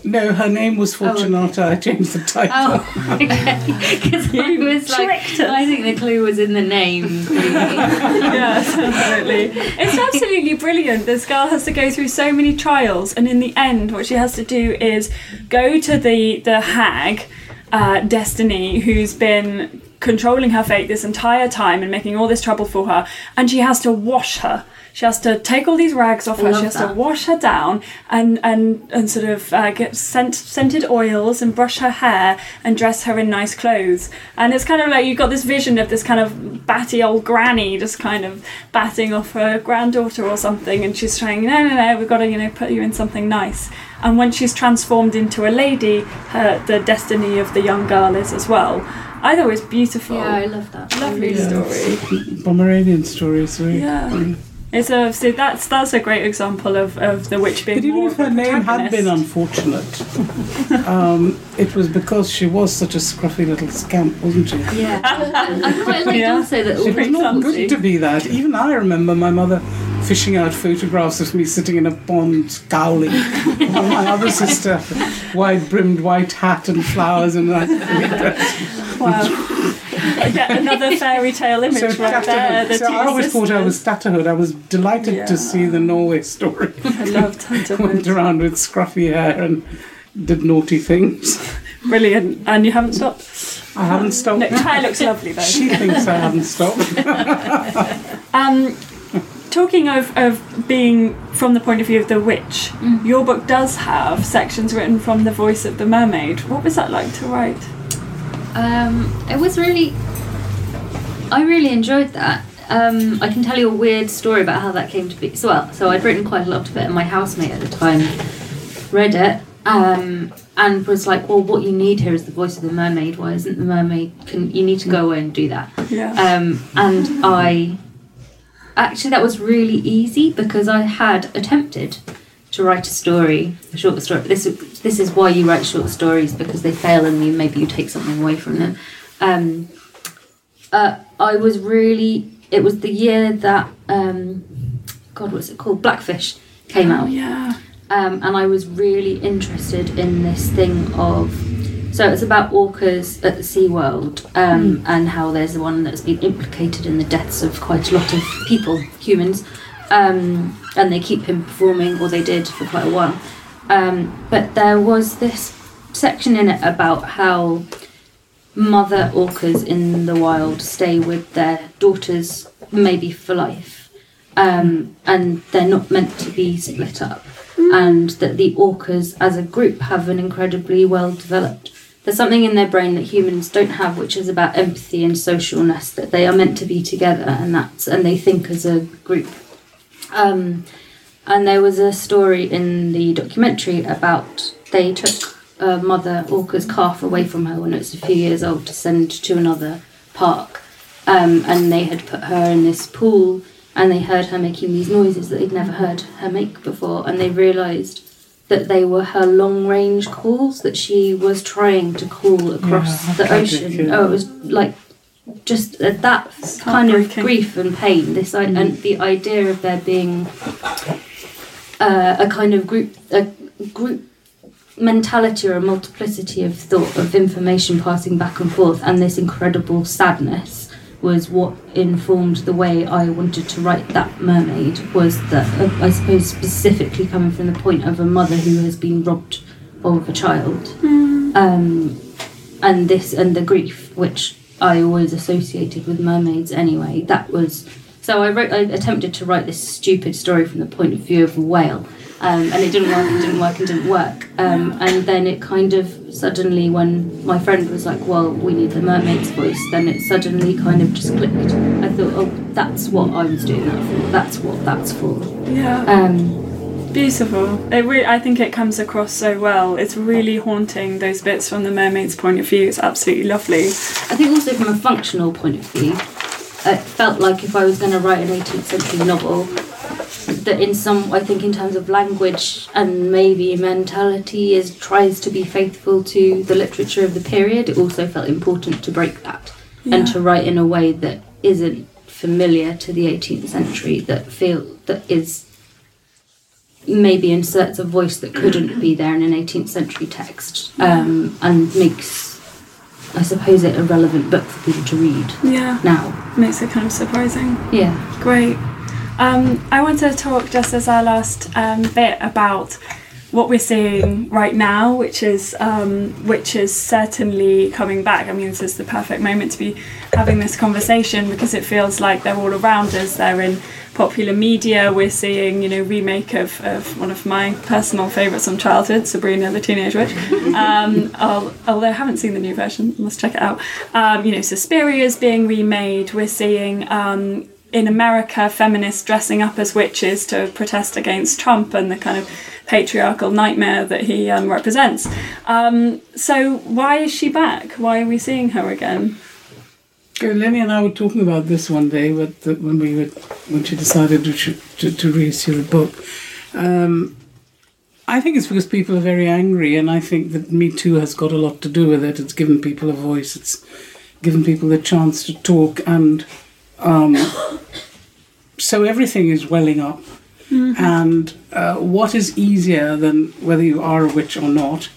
No, her name was Fortunata. I changed the title. Oh, okay. Because I was like, I think the clue was in the name. yes, absolutely. It's absolutely brilliant. This girl has to go through so many trials, and in the end, what she has to do is go to the the hag, uh, Destiny, who's been controlling her fate this entire time and making all this trouble for her, and she has to wash her. She has to take all these rags off her. love She has that. to wash her down and and and sort of uh, get scent, scented oils and brush her hair and dress her in nice clothes. And it's kind of like you've got this vision of this kind of batty old granny just kind of batting off her granddaughter or something, and she's saying, "No, no, no, we've got to you know put you in something nice." And when she's transformed into a lady, her the destiny of the young girl is as well. I thought it was beautiful. Yeah, I love that. Lovely story. Pomeranian story. So Yeah. It's a so that's that's a great example of, of the witch being But even more if her name had been unfortunate, um, it was because she was such a scruffy little scamp, wasn't she? Yeah. I quite liked Yeah. also that all It was not good to be that. Even I remember my mother fishing out photographs of me sitting in a pond scowling. While my other sister, wide brimmed white hat and flowers and like. Wow. Yet another fairy tale image So, right there. The so I always thought I was Tatterhood. I was delighted Yeah. to see the Norway story. I love Went around with scruffy hair and did naughty things. Brilliant. And you haven't stopped. I haven't stopped. No, Ty looks lovely though. She thinks I haven't stopped. Um, talking of, of being from the point of view of the witch, your book does have sections written from the voice of the mermaid. What was that like to write? Um, it was really. I really enjoyed that. Um, I can tell you a weird story about how that came to be. So, well, so I'd written quite a lot of it, and my housemate at the time read it um, and was like, "Well, what you need here is the voice of the mermaid. Why isn't the mermaid? Can you need to go away and do that?" Yeah. Um, and I actually that was really easy because I had attempted to write a story, a short story. This this is why you write short stories because they fail and you maybe you take something away from them. Um, uh, I was really. It was the year that um, God, what's it called? Blackfish came out yeah. um, and I was really interested in this thing of. So it's about orcas at the SeaWorld um, and how there's the one that's been implicated in the deaths of quite a lot of people, humans, um, and they keep him performing, or they did for quite a while. Um, but there was this section in it about how mother orcas in the wild stay with their daughters maybe for life. Um, and they're not meant to be split up. And that the orcas as a group have an incredibly well developed there's something in their brain that humans don't have, which is about empathy and socialness. That they are meant to be together, and that's and they think as a group. Um, and there was a story in the documentary about they took a mother Orca's calf away from her when it was a few years old to send to another park, um, and they had put her in this pool, and they heard her making these noises that they'd never heard her make before, and they realised that they were her long range calls that she was trying to call across Yeah, the ocean. Oh, it was like just uh, that kind of grief and pain. This i and the idea of there being uh, a kind of group a group mentality or a multiplicity of thought of information passing back and forth and this incredible sadness was what informed the way I wanted to write that mermaid was that uh, I suppose specifically coming from the point of a mother who has been robbed of a child. Um, and this and the grief which I always associated with mermaids anyway that was so I wrote I attempted to write this stupid story from the point of view of a whale um, and it didn't work and didn't work and didn't work um, and then it kind of suddenly when my friend was like well we need the mermaid's voice then it suddenly kind of just clicked I thought oh that's what I was doing that for that's what that's for Yeah. um, Beautiful. It re- I think it comes across so well. It's really haunting those bits from the mermaid's point of view. It's absolutely lovely. I think also from a functional point of view, it felt like if I was going to write an 18th century novel, that in some, I think in terms of language and maybe mentality, is tries to be faithful to the literature of the period. It also felt important to break that and to write in a way that isn't familiar to the 18th century. That feel that is maybe inserts a voice that couldn't be there in an 18th century text um, and makes I suppose it a relevant book for people to read Yeah. now. Makes it kind of surprising. Yeah. Great. Um, I want to talk just as our last um, bit about what we're seeing right now, which is um, which is certainly coming back. I mean, this is the perfect moment to be having this conversation because it feels like they're all around us. They're in popular media. We're seeing, you know, remake of, of one of my personal favourites from childhood, Sabrina the Teenage Witch. Um, although I haven't seen the new version, must check it out. Um, you know, Suspiria is being remade. We're seeing. Um, in America, feminists dressing up as witches to protest against Trump and the kind of patriarchal nightmare that he um, represents. Um, so, why is she back? Why are we seeing her again? Lenny and I were talking about this one day with the, when we were when she decided to to, to reissue the book. Um, I think it's because people are very angry, and I think that Me Too has got a lot to do with it. It's given people a voice. It's given people the chance to talk, and um, so everything is welling up. And uh, what is easier than whether you are a witch or not,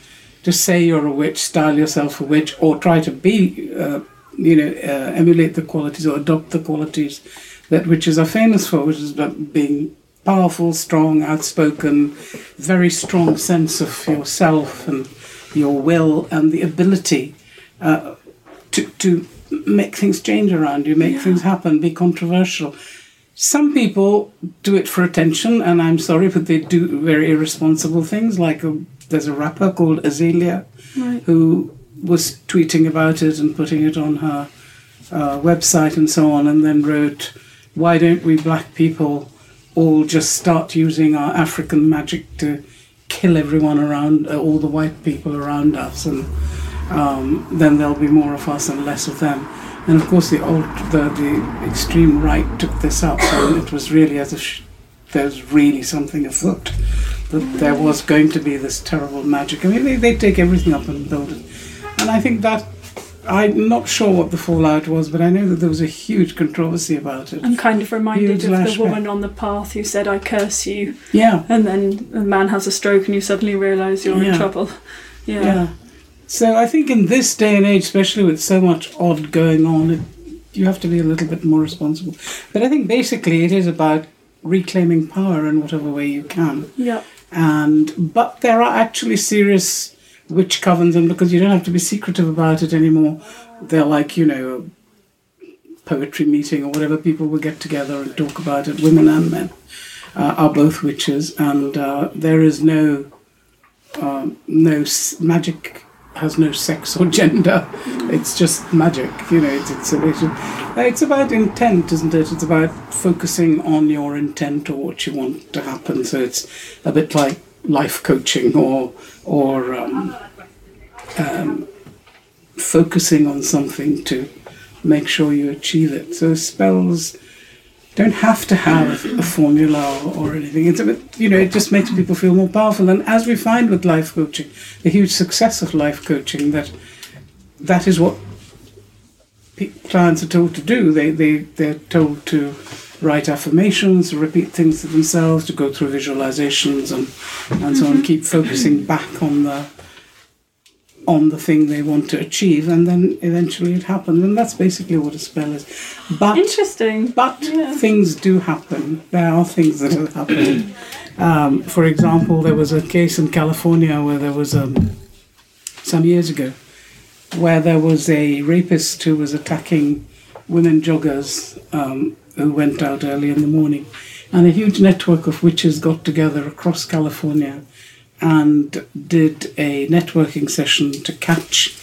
to say you're a witch, style yourself a witch, or try to be, uh, you know, uh, emulate the qualities or adopt the qualities that witches are famous for, which is about being powerful, strong, outspoken, very strong sense of yourself and your will and the ability uh, to to make things change around you, make things happen, be controversial. Some people do it for attention, and I'm sorry, but they do very irresponsible things. Like a, there's a rapper called Azealia Right. who was tweeting about it and putting it on her uh, website and so on, and then wrote, "Why don't we black people all just start using our African magic to kill everyone around, uh, all the white people around us, and um, then there'll be more of us and less of them." And of course, the old, the, the extreme right took this up, and it was really as if sh- there was really something afoot. That there was going to be this terrible magic. I mean, they, they take everything up and build it. And I think that I'm not sure what the fallout was, but I know that there was a huge controversy about it. I'm kind of reminded Huge of the woman on the path who said, I curse you. Yeah. And then the man has a stroke and you suddenly realise you're in trouble. Yeah. Yeah. So I think in this day and age, especially with so much odd going on, it, you have to be a little bit more responsible. But I think basically it is about reclaiming power in whatever way you can. Yeah. And but there are actually serious witch covens, and because you don't have to be secretive about it anymore, they're like you know poetry meeting or whatever. People will get together and talk about it. Women and men uh, are both witches, and uh, there is no um, no s- magic has no sex or gender. It's just magic, you know. It's it's, it's, it's about intent, isn't it? It's about focusing on your intent or what you want to happen. So it's a bit like life coaching or or um, um, focusing on something to make sure you achieve it. So spells don't have to have a formula or, or anything. It's a bit, you know, it just makes people feel more powerful. And as we find with life coaching, the huge success of life coaching, that that is what clients are told to do. They they they're told to write affirmations, repeat things to themselves, to go through visualizations and and so on. Mm-hmm. Keep focusing back on the on the thing they want to achieve, and then eventually it happens. And that's basically what a spell is. But interesting. But things do happen. There are things that have happened. Um, for example, there was a case in California where there was um, some years ago where there was a rapist who was attacking women joggers um, who went out early in the morning, and a huge network of witches got together across California and did a networking session to catch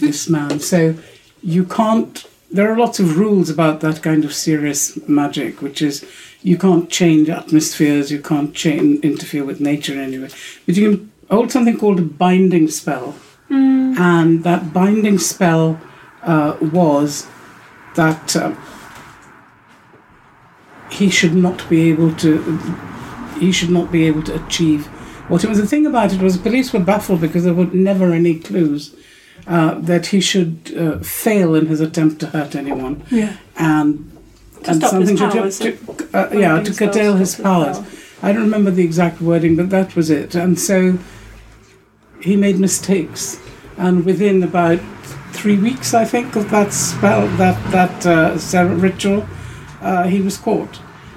this man. So you can't. There are lots of rules about that kind of serious magic, which is you can't change atmospheres, you can't change, interfere with nature in any way, but you can hold something called a binding spell, and that binding spell uh, was that. Uh, he should not be able to he should not be able to achieve what it was the thing about it was the police were baffled because there were never any clues uh, that he should uh, fail in his attempt to hurt anyone. Yeah. and To and something powers, to, to- uh, yeah to curtail his powers. I don't remember the exact wording but that was it. And so he made mistakes. And within about three weeks I think of that spell that that uh, ritual uh, he was caught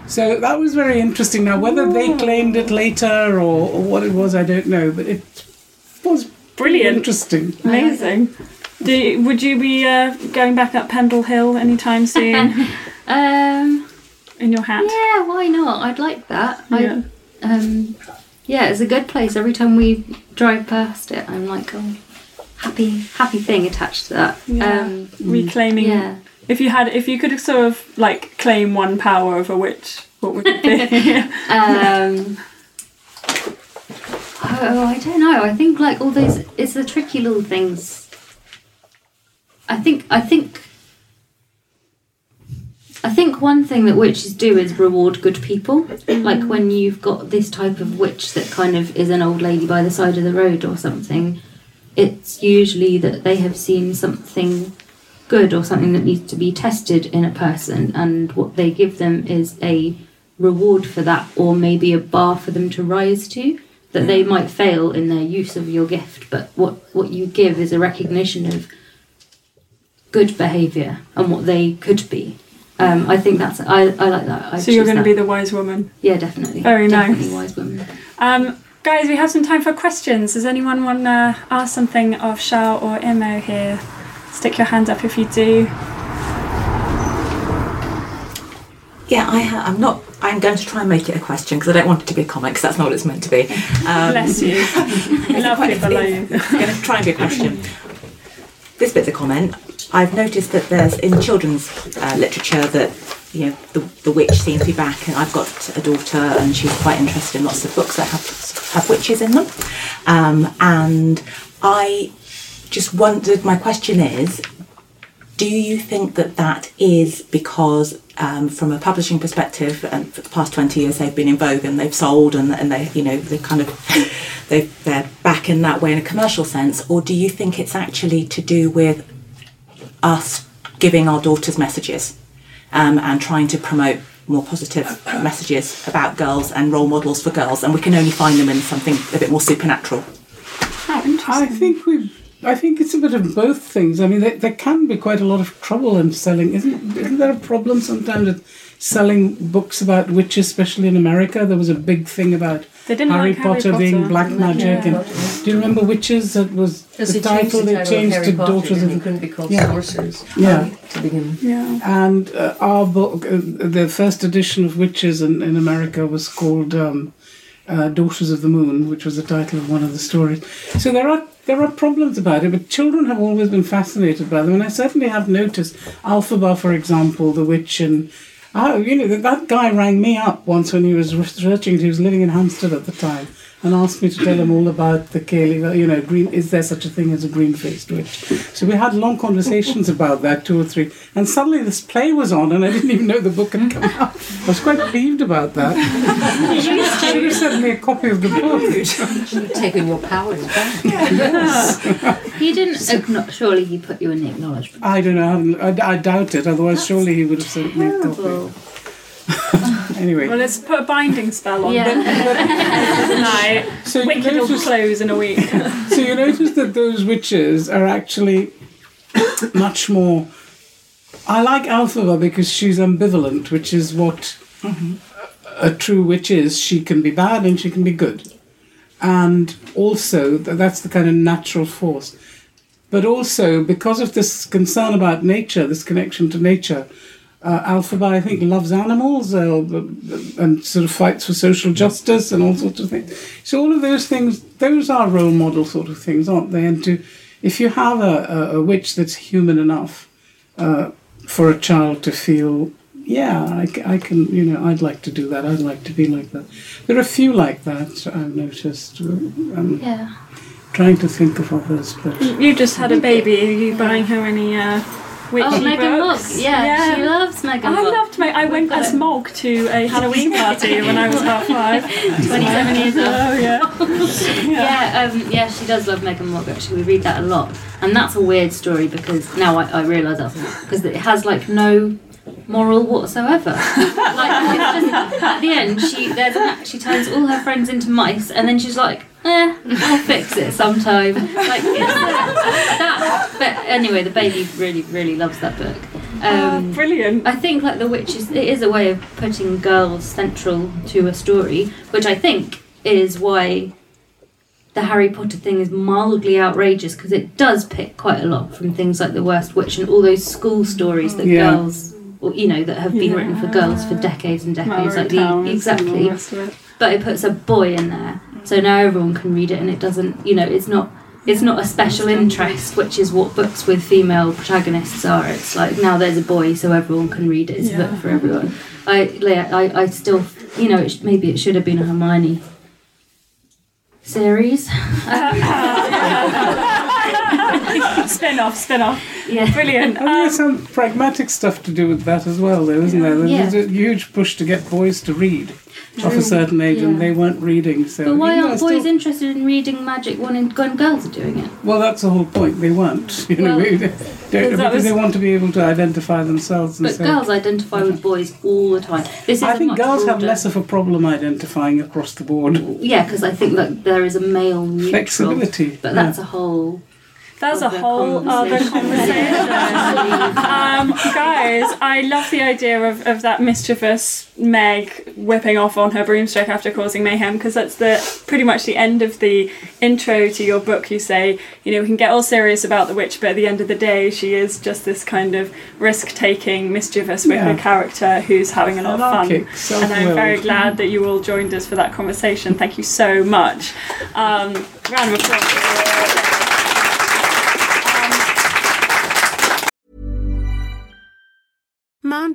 so that was very interesting now whether they claimed it later or, or what it was I don't know but it was Brilliant. interesting Amazing. Do you, would you be uh, going back up Pendle Hill anytime soon? um, in your hat. Yeah, why not? I'd like that. Yeah. I, um, yeah, it's a good place. Every time we drive past it, I'm like, oh, happy, happy thing attached to that. Yeah. Um, Reclaiming. Yeah. If you had, if you could sort of like claim one power of a witch, what would it be? um, oh, I don't know. I think like all those, it's the tricky little things. I think, I think, I think one thing that witches do is reward good people. Like when you've got this type of witch that kind of is an old lady by the side of the road or something, it's usually that they have seen something good or something that needs to be tested in a person, and what they give them is a reward for that, or maybe a bar for them to rise to. That they might fail in their use of your gift, but what, what you give is a recognition of good behaviour and what they could be. Um, I think that's I, I like that. I so you're going to be the wise woman. yeah, definitely. Very nice definitely nice. wise woman. Um, guys, we have some time for questions. Does anyone want to ask something of Shao or Imo here? Stick your hand up if you do. Yeah, I ha- I'm not. I'm going to try and make it a question because I don't want it to be a comment because that's not what it's meant to be. Um, Bless you. Love people like you. It's going to try and be a question. This bit's a comment. I've noticed that there's in children's uh, literature that you know the, the witch seems to be back, and I've got a daughter, and she's quite interested in lots of books that have have witches in them. Um, and I just wondered. My question is: Do you think that that is because, um, from a publishing perspective, and for the past twenty years they've been in vogue and they've sold and and they you know they kind of they they're back in that way in a commercial sense, or do you think it's actually to do with us giving our daughters messages um, and trying to promote more positive messages about girls and role models for girls, and we can only find them in something a bit more supernatural. I think we. I think it's a bit of both things. I mean, there, there can be quite a lot of trouble in selling. Isn't isn't there a problem sometimes with selling books about witches, especially in America? There was a big thing about Harry, like Harry Potter, being Potter. black magic. Yeah. And do you remember witches? That was the title. the they title of changed to Potter, Daughters didn't of he? the couldn't be called Yeah. Sorcerers Yeah. to begin. Yeah. And uh, our book, uh, the first edition of Witches in, in America was called um, uh, Daughters of the Moon, which was the title of one of the stories. So there are there are problems about it, but children have always been fascinated by them, and I certainly have noticed Elphaba, for example, the witch, and oh, you know, that, that guy rang me up once when he was researching. He was living in Hampstead at the time, and asked me to tell him all about the Cayley, you know, green. Is there such a thing as a green-faced witch? So we had long conversations about that, two or three, and suddenly this play was on, and I didn't even know the book had come out. I was quite relieved about that. You should have sent me a copy of the book. Taking your powers back. He didn't. acknow- surely he put you in the acknowledgement. I don't know. I, I, I doubt it. Otherwise, surely he would have sent me a Terrible. copy. anyway, Well, let's put a binding spell on Yeah. tonight. So you Wicked will notice- close in a week. so you notice that those witches are actually much more. I like Elphaba because she's ambivalent, which is what a true witch is. She can be bad and she can be good, and also th- that's the kind of natural force. But also because of this concern about nature, this connection to nature, uh, Elphaba I think loves animals uh, and sort of fights for social justice and all sorts of things. So all of those things, those are role model sort of things, aren't they? And to, if you have a, a, a witch that's human enough uh, for a child to feel, yeah, I, c- I can, you know, I'd like to do that. I'd like to be like that. There are a few like that I've noticed. Um, Yeah. Trying to think of others, but You just had a baby. Are you buying her any uh, witchy Oh, Meg and Mog. books? Yeah, she loves Megan I loved Meg. I went as Mog to a Halloween party when I was about five. 27 years old. Oh yeah. Yeah, um, yeah, she does love Meg and Mog. Actually, we read that a lot, and that's a weird story because now I, I realise that's because it has like no moral whatsoever. like it's just at the end, she there's an, she turns all her friends into mice, and then she's like, "Eh, I'll fix it sometime." Like it's that, that. But anyway, the baby really, really loves that book. Um, Oh, brilliant. I think like the witch is it is a way of putting girls central to a story, which I think is why the Harry Potter thing is mildly outrageous because it does pick quite a lot from things like the Worst Witch and all those school stories that Yeah. girls, you know, that have been written for girls for decades and decades, Malory like the exactly. the rest of it. But it puts a boy in there, so now everyone can read it, and it doesn't, you know, it's not. It's not a special interest, which is what books with female protagonists are. It's like now there's a boy, so everyone can read it. It's a book for everyone. I, yeah, I, I still, you know, it, sh- maybe it should have been a Hermione series. spin off, spin off. Yeah. Brilliant. And there's um, some pragmatic stuff to do with that as well, though, isn't there? Yeah. There's a huge push to get boys to read of a certain age, and they weren't reading. So, But why aren't I boys still- interested in reading magic when, when girls are doing it? Well, that's the whole point. They weren't. You know, Well, they- they- because was- they want to be able to identify themselves. And But say, girls identify with boys all the time. This is I a think much girls have less of a problem identifying across the board. Yeah, because I think that there is a male neutral. Flexibility, But yeah. that's a whole. That's a other whole other conversation. um, guys, I love the idea of, of that mischievous Meg whipping off on her broomstick after causing mayhem because that's the pretty much the end of the intro to your book. You say, you know, we can get all serious about the witch, but at the end of the day, she is just this kind of risk-taking, mischievous wicked Yeah. character who's having a lot of fun. Anarchic, And I'm very glad that you all joined us for that conversation. Thank you so much. Um, round of applause.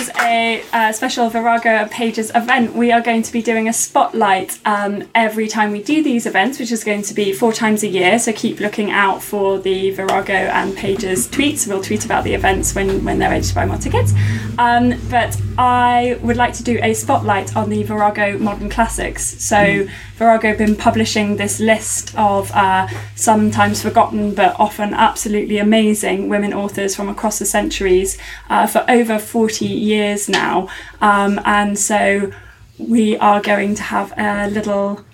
is a uh, special Virago Pages event. We are going to be doing a spotlight um, every time we do these events, which is going to be four times a year. So keep looking out for the Virago and Pages tweets. We'll tweet about the events when, when they're ready to buy more tickets. Um, but I would like to do a spotlight on the Virago Modern Classics. So Virago have been publishing this list of uh, sometimes forgotten but often absolutely amazing women authors from across the centuries uh, for over 40 years now. Um, and so we are going to have a little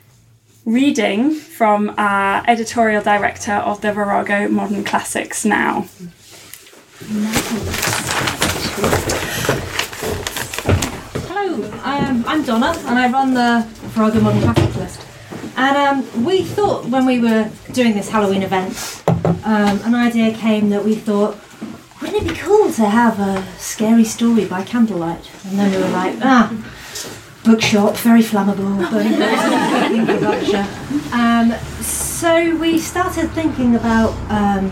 reading from our editorial director of the Virago Modern Classics now. Hello, um, I'm Donna and I run the Virago Modern Classics list. And um, we thought when we were doing this Halloween event, um, an idea came that we thought, wouldn't it be cool to have a scary story by candlelight? And then we were like, ah, bookshop, very flammable, um, so we started thinking about um,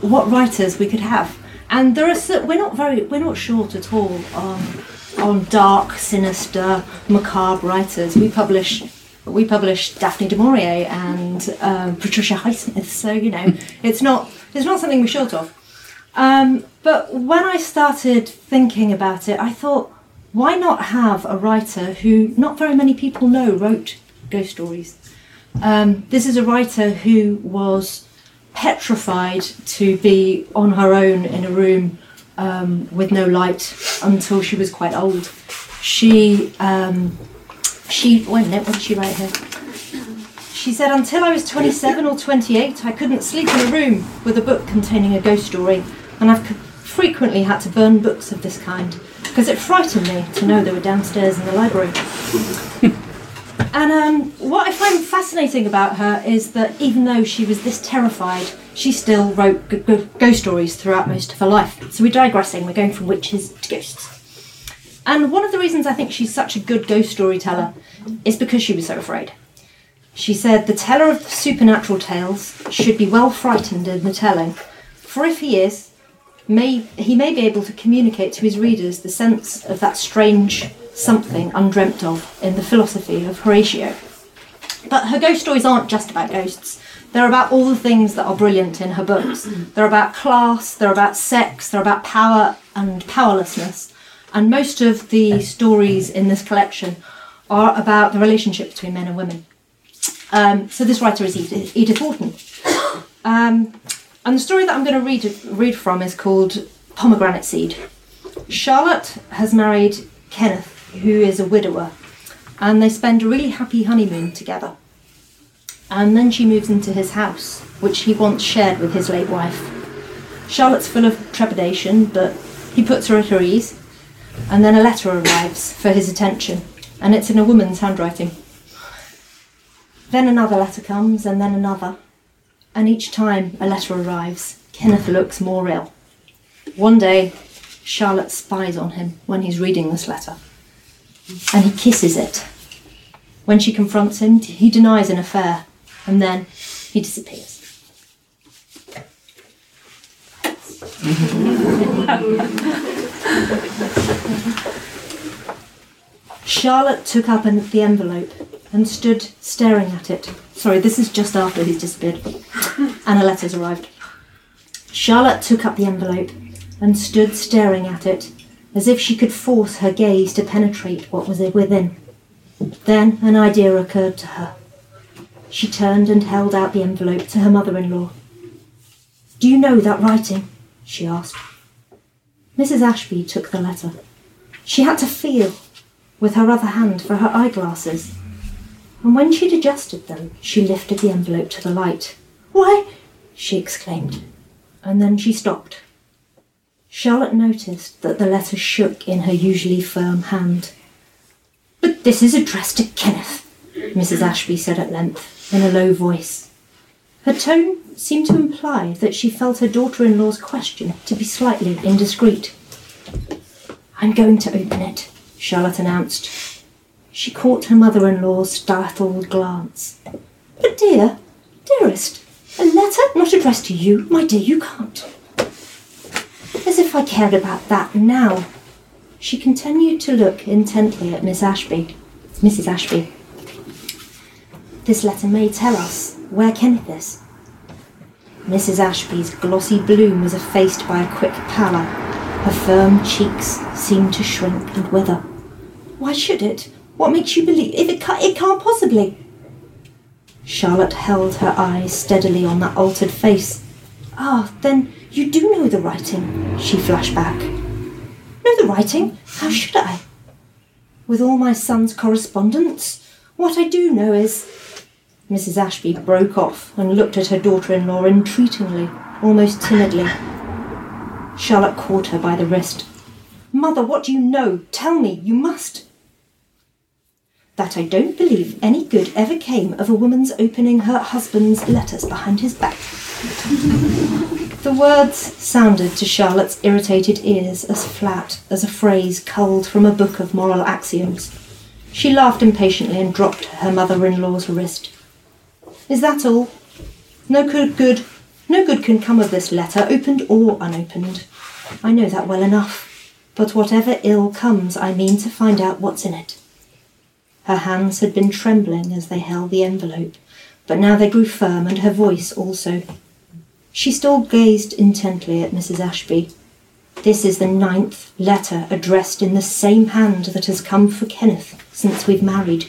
what writers we could have, and there are we're not very we're not short at all on on dark, sinister, macabre writers. We publish we publish Daphne du Maurier and um, Patricia Highsmith, so you know it's not it's not something we're short of. Um, but when I started thinking about it, I thought, why not have a writer who not very many people know wrote ghost stories? Um, this is a writer who was petrified to be on her own in a room um, with no light until she was quite old. She um, she wait a minute, what did she write here? She said, until I was 27 or 28, I couldn't sleep in a room with a book containing a ghost story, and I've frequently had to burn books of this kind because it frightened me to know they were downstairs in the library. and um, what I find fascinating about her is that even though she was this terrified, she still wrote g- g- ghost stories throughout most of her life. So we're digressing, we're going from witches to ghosts. And one of the reasons I think she's such a good ghost storyteller is because she was so afraid. She said the teller of supernatural tales should be well frightened in the telling, for if he is, may he may be able to communicate to his readers the sense of that strange something undreamt of in the philosophy of Horatio. But her ghost stories aren't just about ghosts. They're about all the things that are brilliant in her books. They're about class, they're about sex, they're about power and powerlessness. And most of the stories in this collection are about the relationship between men and women. Um, so this writer is Edith, Edith Wharton. Um, and the story that I'm going to read, read from is called Pomegranate Seed. Charlotte has married Kenneth, who is a widower, and they spend a really happy honeymoon together. And then she moves into his house, which he once shared with his late wife. Charlotte's full of trepidation, but he puts her at her ease. And then a letter arrives for his attention, and it's in a woman's handwriting. Then another letter comes, and then another. And each time a letter arrives, Kenneth looks more ill. One day, Charlotte spies on him when he's reading this letter, and he kisses it. When she confronts him, he denies an affair, and then he disappears. Charlotte took up the envelope and stood staring at it. Sorry, this is just after he's disappeared. and a letter's arrived. Charlotte took up the envelope and stood staring at it as if she could force her gaze to penetrate what was within. Then an idea occurred to her. She turned and held out the envelope to her mother in law. Do you know that writing? she asked. Mrs. Ashby took the letter. She had to feel with her other hand for her eyeglasses, and when she'd adjusted them, she lifted the envelope to the light. Why? she exclaimed, and then she stopped. Charlotte noticed that the letter shook in her usually firm hand. But this is addressed to Kenneth, Mrs. Ashby said at length, in a low voice. Her tone seemed to imply that she felt her daughter in law's question to be slightly indiscreet. I'm going to open it, Charlotte announced. She caught her mother in law's startled glance. But, dear, dearest, a letter not addressed to you? My dear, you can't. As if I cared about that now. She continued to look intently at Miss Ashby. Mrs. Ashby. This letter may tell us where Kenneth is. Mrs. Ashby's glossy bloom was effaced by a quick pallor. Her firm cheeks seemed to shrink and wither. Why should it? What makes you believe? If it can't, it can't possibly. Charlotte held her eyes steadily on that altered face. Ah, then you do know the writing, she flashed back. Know the writing? How should I? With all my son's correspondence? What I do know is. Mrs. Ashby broke off and looked at her daughter in law entreatingly, almost timidly. Charlotte caught her by the wrist. Mother, what do you know? Tell me, you must. That I don't believe any good ever came of a woman's opening her husband's letters behind his back. the words sounded to Charlotte's irritated ears as flat as a phrase culled from a book of moral axioms. She laughed impatiently and dropped her mother in law's wrist. Is that all? No good, good, no good can come of this letter, opened or unopened. I know that well enough. But whatever ill comes, I mean to find out what's in it. Her hands had been trembling as they held the envelope, but now they grew firm, and her voice also. She still gazed intently at Mrs. Ashby. This is the ninth letter addressed in the same hand that has come for Kenneth since we've married.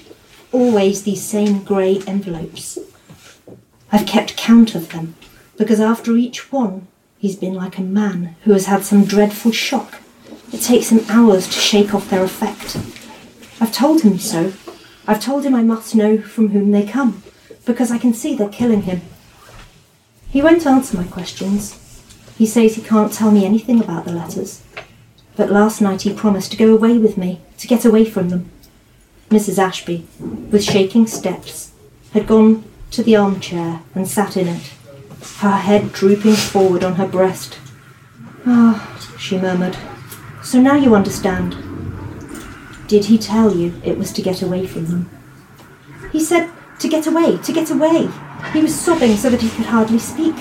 Always these same grey envelopes. I've kept count of them, because after each one, he's been like a man who has had some dreadful shock. It takes him hours to shake off their effect. I've told him so. I've told him I must know from whom they come, because I can see they're killing him. He won't answer my questions. He says he can't tell me anything about the letters. But last night he promised to go away with me, to get away from them. Mrs. Ashby, with shaking steps, had gone to the armchair and sat in it, her head drooping forward on her breast. Ah, she murmured. So now you understand. Did he tell you it was to get away from them? He said to get away, to get away. He was sobbing so that he could hardly speak.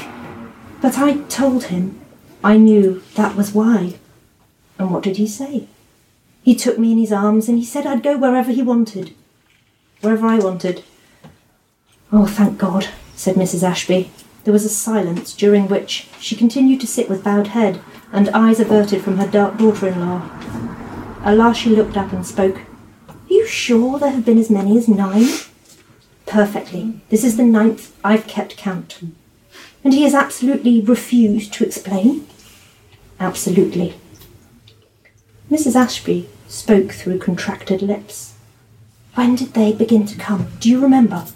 But I told him I knew that was why. And what did he say? He took me in his arms and he said I'd go wherever he wanted. Wherever I wanted. Oh, thank God, said Mrs. Ashby. There was a silence during which she continued to sit with bowed head and eyes averted from her dark daughter in law. At last she looked up and spoke. Are you sure there have been as many as nine? Perfectly. This is the ninth I've kept count. And he has absolutely refused to explain? Absolutely. Mrs. Ashby spoke through contracted lips. When did they begin to come? Do you remember?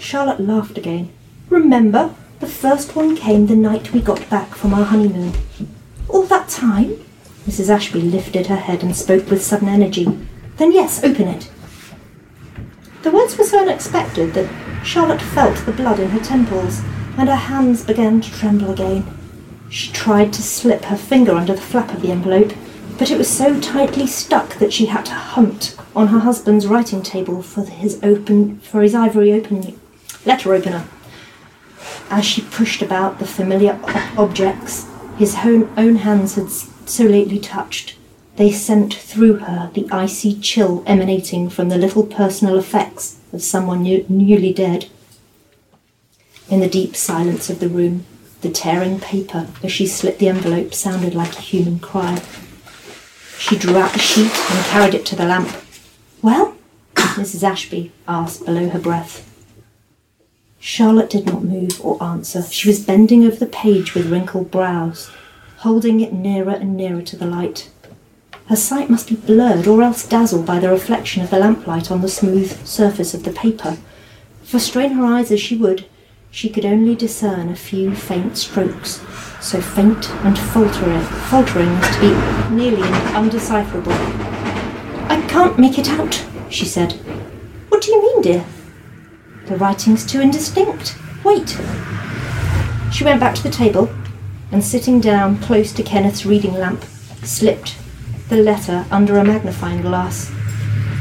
Charlotte laughed again. Remember? The first one came the night we got back from our honeymoon. All that time? Mrs. Ashby lifted her head and spoke with sudden energy. Then yes, open it. The words were so unexpected that Charlotte felt the blood in her temples, and her hands began to tremble again. She tried to slip her finger under the flap of the envelope, but it was so tightly stuck that she had to hunt on her husband's writing table for his open for his ivory open letter opener. As she pushed about the familiar objects his own, own hands had so lately touched, they sent through her the icy chill emanating from the little personal effects of someone new, newly dead. In the deep silence of the room, the tearing paper as she slit the envelope sounded like a human cry. She drew out the sheet and carried it to the lamp. Well? Mrs. Ashby asked below her breath. Charlotte did not move or answer. She was bending over the page with wrinkled brows, holding it nearer and nearer to the light. Her sight must be blurred or else dazzled by the reflection of the lamplight on the smooth surface of the paper, for strain her eyes as she would, she could only discern a few faint strokes, so faint and faltering, faltering as to be nearly undecipherable. I can't make it out, she said. What do you mean, dear? The writing's too indistinct. Wait. She went back to the table and, sitting down close to Kenneth's reading lamp, slipped the letter under a magnifying glass.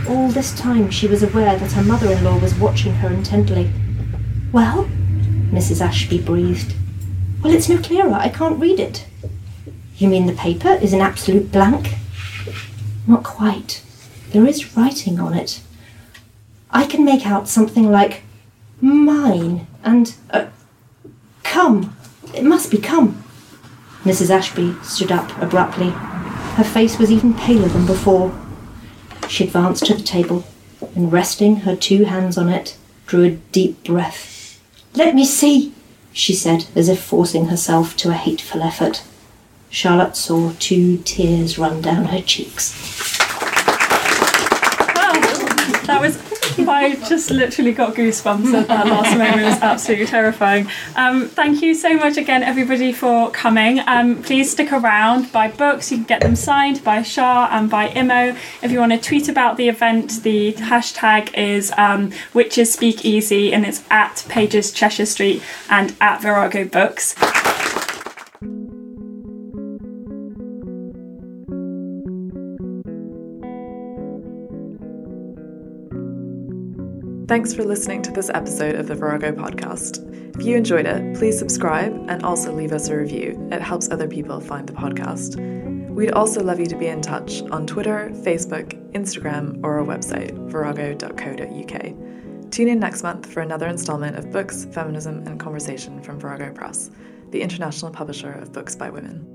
All this time she was aware that her mother in law was watching her intently. Well? Mrs. Ashby breathed. Well, it's no clearer. I can't read it. You mean the paper is an absolute blank? Not quite. There is writing on it. I can make out something like mine and uh, come. It must be come. Mrs. Ashby stood up abruptly. Her face was even paler than before. She advanced to the table and, resting her two hands on it, drew a deep breath. Let me see, she said, as if forcing herself to a hateful effort. Charlotte saw two tears run down her cheeks. That was. I just literally got goosebumps at that last moment. It was absolutely terrifying. Um, thank you so much again, everybody, for coming. Um, please stick around, buy books. You can get them signed by Shah and by Imo. If you want to tweet about the event, the hashtag is um, Witches Speak Easy, and it's at Pages Cheshire Street and at Virago Books. Thanks for listening to this episode of the Virago podcast. If you enjoyed it, please subscribe and also leave us a review. It helps other people find the podcast. We'd also love you to be in touch on Twitter, Facebook, Instagram, or our website, virago.co.uk. Tune in next month for another installment of Books, Feminism, and Conversation from Virago Press, the international publisher of books by women.